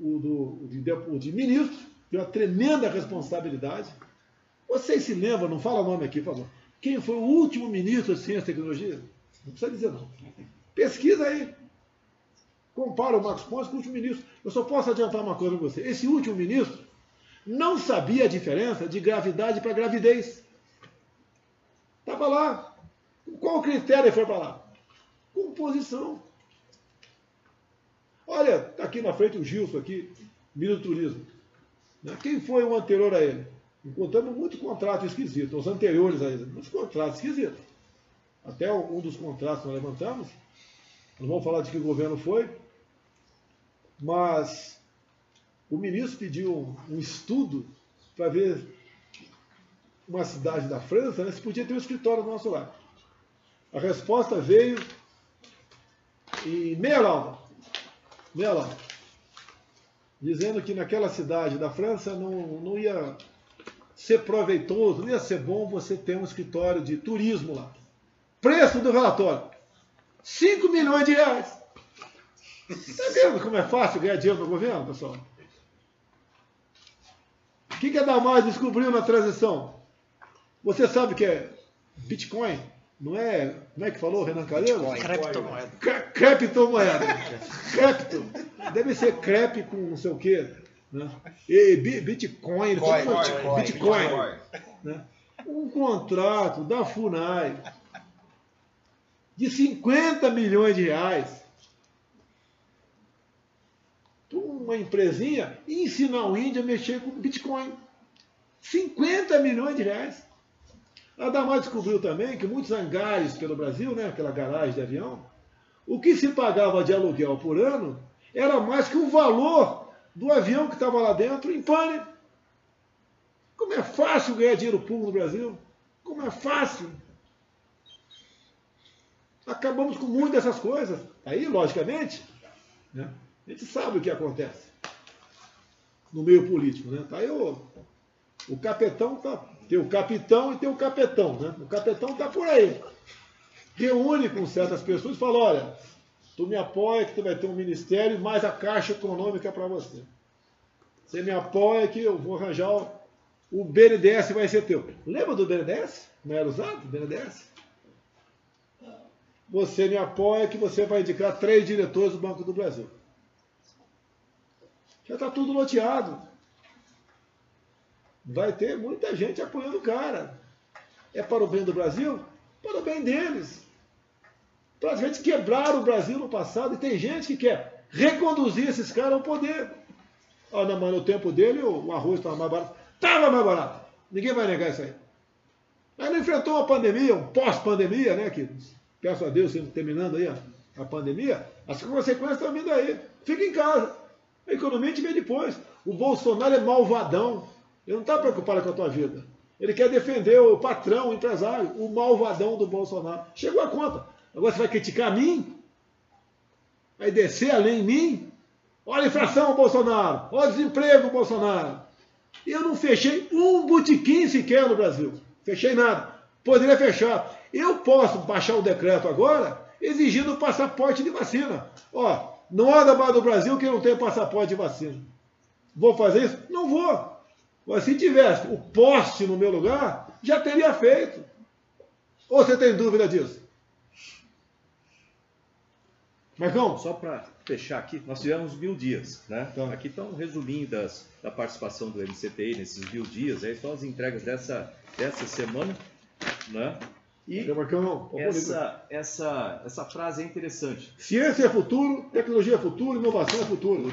Speaker 1: o, do, o, de, o de ministro, tem uma tremenda responsabilidade. Vocês se lembram, não fala o nome aqui, por favor. Quem foi o último ministro de Ciência e Tecnologia? Não precisa dizer não. Pesquisa aí. Compara o Marcos Pontes com o último ministro. Eu só posso adiantar uma coisa para você. Esse último ministro não sabia a diferença de gravidade para gravidez. Estava lá. Qual critério ele foi para lá? Composição. Olha, está aqui na frente o Gilson, aqui, ministro do Turismo. Quem foi o anterior a ele? Encontramos muito contrato esquisito, os anteriores a muitos contratos esquisitos. Até um dos contratos que nós levantamos, não vamos falar de que governo foi, mas o ministro pediu um estudo para ver uma cidade da França, né, se podia ter um escritório do nosso lado. A resposta veio em meia lauda, meia lauda, dizendo que naquela cidade da França não, não ia ser proveitoso, ia ser bom você ter um escritório de turismo lá. Preço do relatório: 5 milhões de reais. Está vendo como é fácil ganhar dinheiro no governo, pessoal? O que, que a Damar descobriu na transição? Você sabe que é Bitcoin? Não é. Como é que falou, Renan Calheiros?
Speaker 3: Criptomoeda.
Speaker 1: Cre- Creptomoeda. Crepto. Deve ser crepe com não sei o quê. Né? E bi- Bitcoin.
Speaker 2: Coin,
Speaker 1: tudo-
Speaker 2: coin,
Speaker 1: Bitcoin.
Speaker 2: Bitcoin.
Speaker 1: né? Um contrato da FUNAI de 50 milhões de reais para uma empresinha ensinar o índio a mexer com Bitcoin. 50 milhões de reais. A Damar descobriu também que muitos hangares pelo Brasil, né, aquela garagem de avião, o que se pagava de aluguel por ano era mais que o valor do avião que estava lá dentro em pane. Como é fácil ganhar dinheiro público no Brasil? Como é fácil? Acabamos com muitas dessas coisas. Aí, logicamente, né, a gente sabe o que acontece no meio político. Né? Tá aí o, o capetão tá. Tem o capitão e tem o capetão. Né? O capetão está por aí. Reúne com certas pessoas e fala, olha, tu me apoia que tu vai ter um ministério mais a caixa econômica para você. Você me apoia que eu vou arranjar o, o BNDES vai ser teu. Lembra do BNDES? Não era usado o BNDES? Você me apoia que você vai indicar três diretores do Banco do Brasil. Já está tudo loteado. Vai ter muita gente apoiando o cara. É para o bem do Brasil? Para o bem deles. Para a gente quebrar o Brasil no passado. E tem gente que quer reconduzir esses caras ao poder. Não, mas no tempo dele o arroz estava mais barato. Estava mais barato. Ninguém vai negar isso aí. Mas não enfrentou uma pandemia, um pós-pandemia, né? Que peço a Deus, terminando aí a, a pandemia, as consequências estão vindo aí. Fica em casa. A economia gente vê depois. O Bolsonaro é malvadão. Ele não está preocupado com a tua vida. Ele quer defender o patrão, o empresário, o malvadão do Bolsonaro. Chegou a conta. Agora você vai criticar a mim? Vai descer além em mim? Olha a inflação, Bolsonaro. Olha o desemprego, Bolsonaro. Eu não fechei um botequim sequer no Brasil. Fechei nada. Poderia fechar. Eu posso baixar o decreto agora exigindo passaporte de vacina. Ó, não anda mais do Brasil que não tem passaporte de vacina. Vou fazer isso? Não vou. Mas se tivesse o poste no meu lugar, já teria feito. Ou você tem dúvida disso? Marcão?
Speaker 5: Só para fechar aqui, nós tivemos mil dias, né?
Speaker 1: Tá.
Speaker 5: Aqui está um resuminho das, da participação do MCTI nesses mil dias, aí estão as entregas dessa, dessa semana, né? E
Speaker 1: Marcão? Bonito.
Speaker 5: essa, essa, essa frase é interessante.
Speaker 1: Ciência é futuro, tecnologia é futuro, inovação é futuro.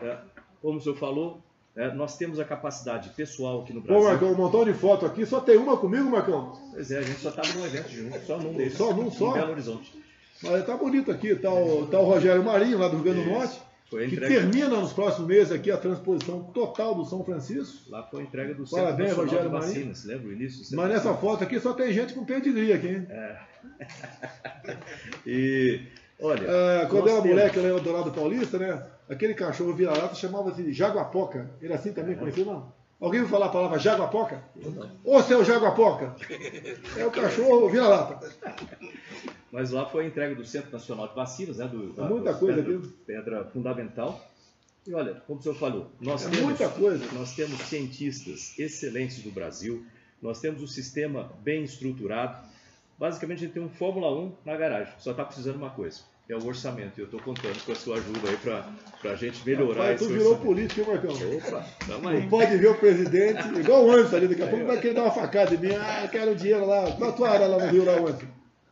Speaker 5: né? Como o senhor falou, né, nós temos a capacidade pessoal aqui no
Speaker 1: Pô,
Speaker 5: Brasil.
Speaker 1: Marcão, um montão de foto aqui, só tem uma comigo, Marcão.
Speaker 5: Pois é, a gente só estava num evento junto, só num desses.
Speaker 1: Só num só?
Speaker 5: Em Belo Horizonte.
Speaker 1: Mas tá bonito aqui, tá o, tá o Rogério Marinho, lá do Rio Grande do. Norte, que termina nos próximos meses aqui a transposição total do São Francisco.
Speaker 5: Lá foi a entrega do
Speaker 1: Parabéns,
Speaker 5: Centro Nacional
Speaker 1: Rogério Marinho.
Speaker 5: Vacinas, lembra o início?
Speaker 1: Mas nessa foto aqui só tem gente com pedigree aqui, hein? <laughs>
Speaker 5: E, olha,
Speaker 1: Ah, quando eu era
Speaker 5: temos-
Speaker 1: moleque lá em Eldorado Paulista, né? Aquele cachorro vira-lata chamava-se jaguapoca. Ele assim também conhecido, não? Alguém ouviu falar a palavra jaguapoca? Ô, seu jaguapoca! É o cachorro vira-lata.
Speaker 5: Mas lá foi a entrega do Centro Nacional de Vacinas, né? Do,
Speaker 1: É muita coisa
Speaker 5: pedra,
Speaker 1: aqui.
Speaker 5: pedra fundamental. E olha, como o senhor falou, nós
Speaker 1: É
Speaker 5: temos,
Speaker 1: muita coisa.
Speaker 5: nós temos cientistas excelentes do Brasil, nós temos um sistema bem estruturado. Basicamente, a gente tem um Fórmula 1 na garagem, só está precisando uma coisa, é o orçamento. E eu estou contando com a sua ajuda aí para a gente melhorar
Speaker 1: Rapaz, tu
Speaker 5: esse
Speaker 1: virou
Speaker 5: orçamento.
Speaker 1: político, hein, Marcão?
Speaker 5: Opa, tamo aí.
Speaker 1: Não pode ver o presidente, igual o Anderson ali, daqui a pouco vai querer dar uma facada em mim. Ah, quero dinheiro lá. Qual a tua área lá no Rio, lá, Anderson?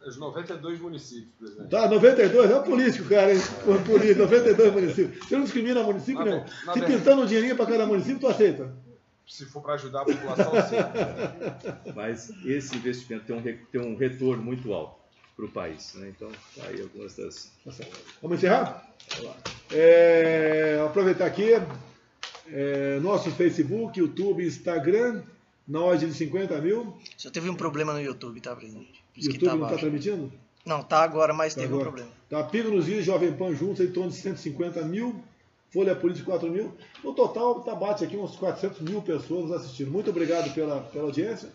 Speaker 2: Os 92 municípios, presidente.
Speaker 1: Tá, 92, é um político, cara, hein? Um político, 92 municípios. Você não discrimina município,
Speaker 2: Na
Speaker 1: não.
Speaker 2: ver- na
Speaker 1: Se
Speaker 2: verdade-
Speaker 1: pintando um dinheirinho para cada município, tu aceita.
Speaker 2: Se for para ajudar a população, sim. <laughs>
Speaker 5: Mas esse investimento tem um, tem um retorno muito alto para o país. Né? Então, tá aí algumas das.
Speaker 1: Tá. Vamos encerrar?
Speaker 5: Vamos lá.
Speaker 1: É, aproveitar aqui, é, nosso Facebook, YouTube, Instagram, na ordem de 50 mil.
Speaker 3: Só teve um problema no YouTube, tá, presidente?
Speaker 1: YouTube
Speaker 3: tá
Speaker 1: não está transmitindo?
Speaker 3: Não, tá agora, mas
Speaker 1: Tá
Speaker 3: teve um
Speaker 1: agora.
Speaker 3: problema.
Speaker 1: Tá, Pingo nos Dias, Jovem Pan juntos, em torno de 150 mil. Folha Política 4 mil. No total, tá, bate aqui uns 400 mil pessoas nos assistindo. Muito obrigado pela, pela audiência.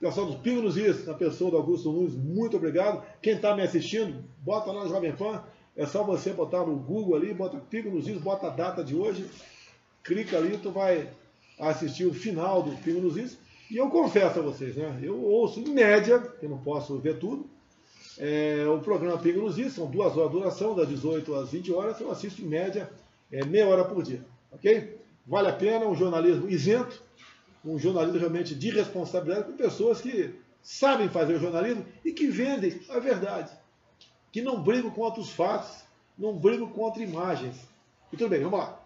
Speaker 1: Pessoal do Pingo nos Is, na pessoa do Augusto Nunes, muito obrigado. Quem está me assistindo, bota lá no Jovem Pan. É só você botar no Google ali, bota Pingo nos Is, bota a data de hoje. Clica ali, tu vai assistir o final do Pingo nos Is. E eu confesso a vocês, né? Eu ouço em média, eu não posso ver tudo, é, o programa Pingo nos Is, são duas horas de duração, das 18 às 20 horas, eu assisto em média é, meia hora por dia, ok? Vale a pena, um jornalismo isento, um jornalismo realmente de responsabilidade com pessoas que sabem fazer jornalismo e que vendem a verdade, que não brigam contra os fatos, não brigam contra imagens. E tudo bem, vamos lá.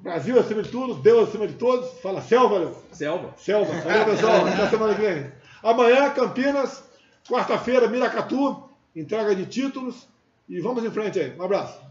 Speaker 1: Brasil acima de tudo, Deus acima de todos, fala selva,
Speaker 5: Selva.
Speaker 1: Selva. Valeu, pessoal. <laughs> Até semana que vem. Amanhã, Campinas. Quarta-feira, Miracatu. Entrega de títulos. E vamos em frente aí. Um abraço.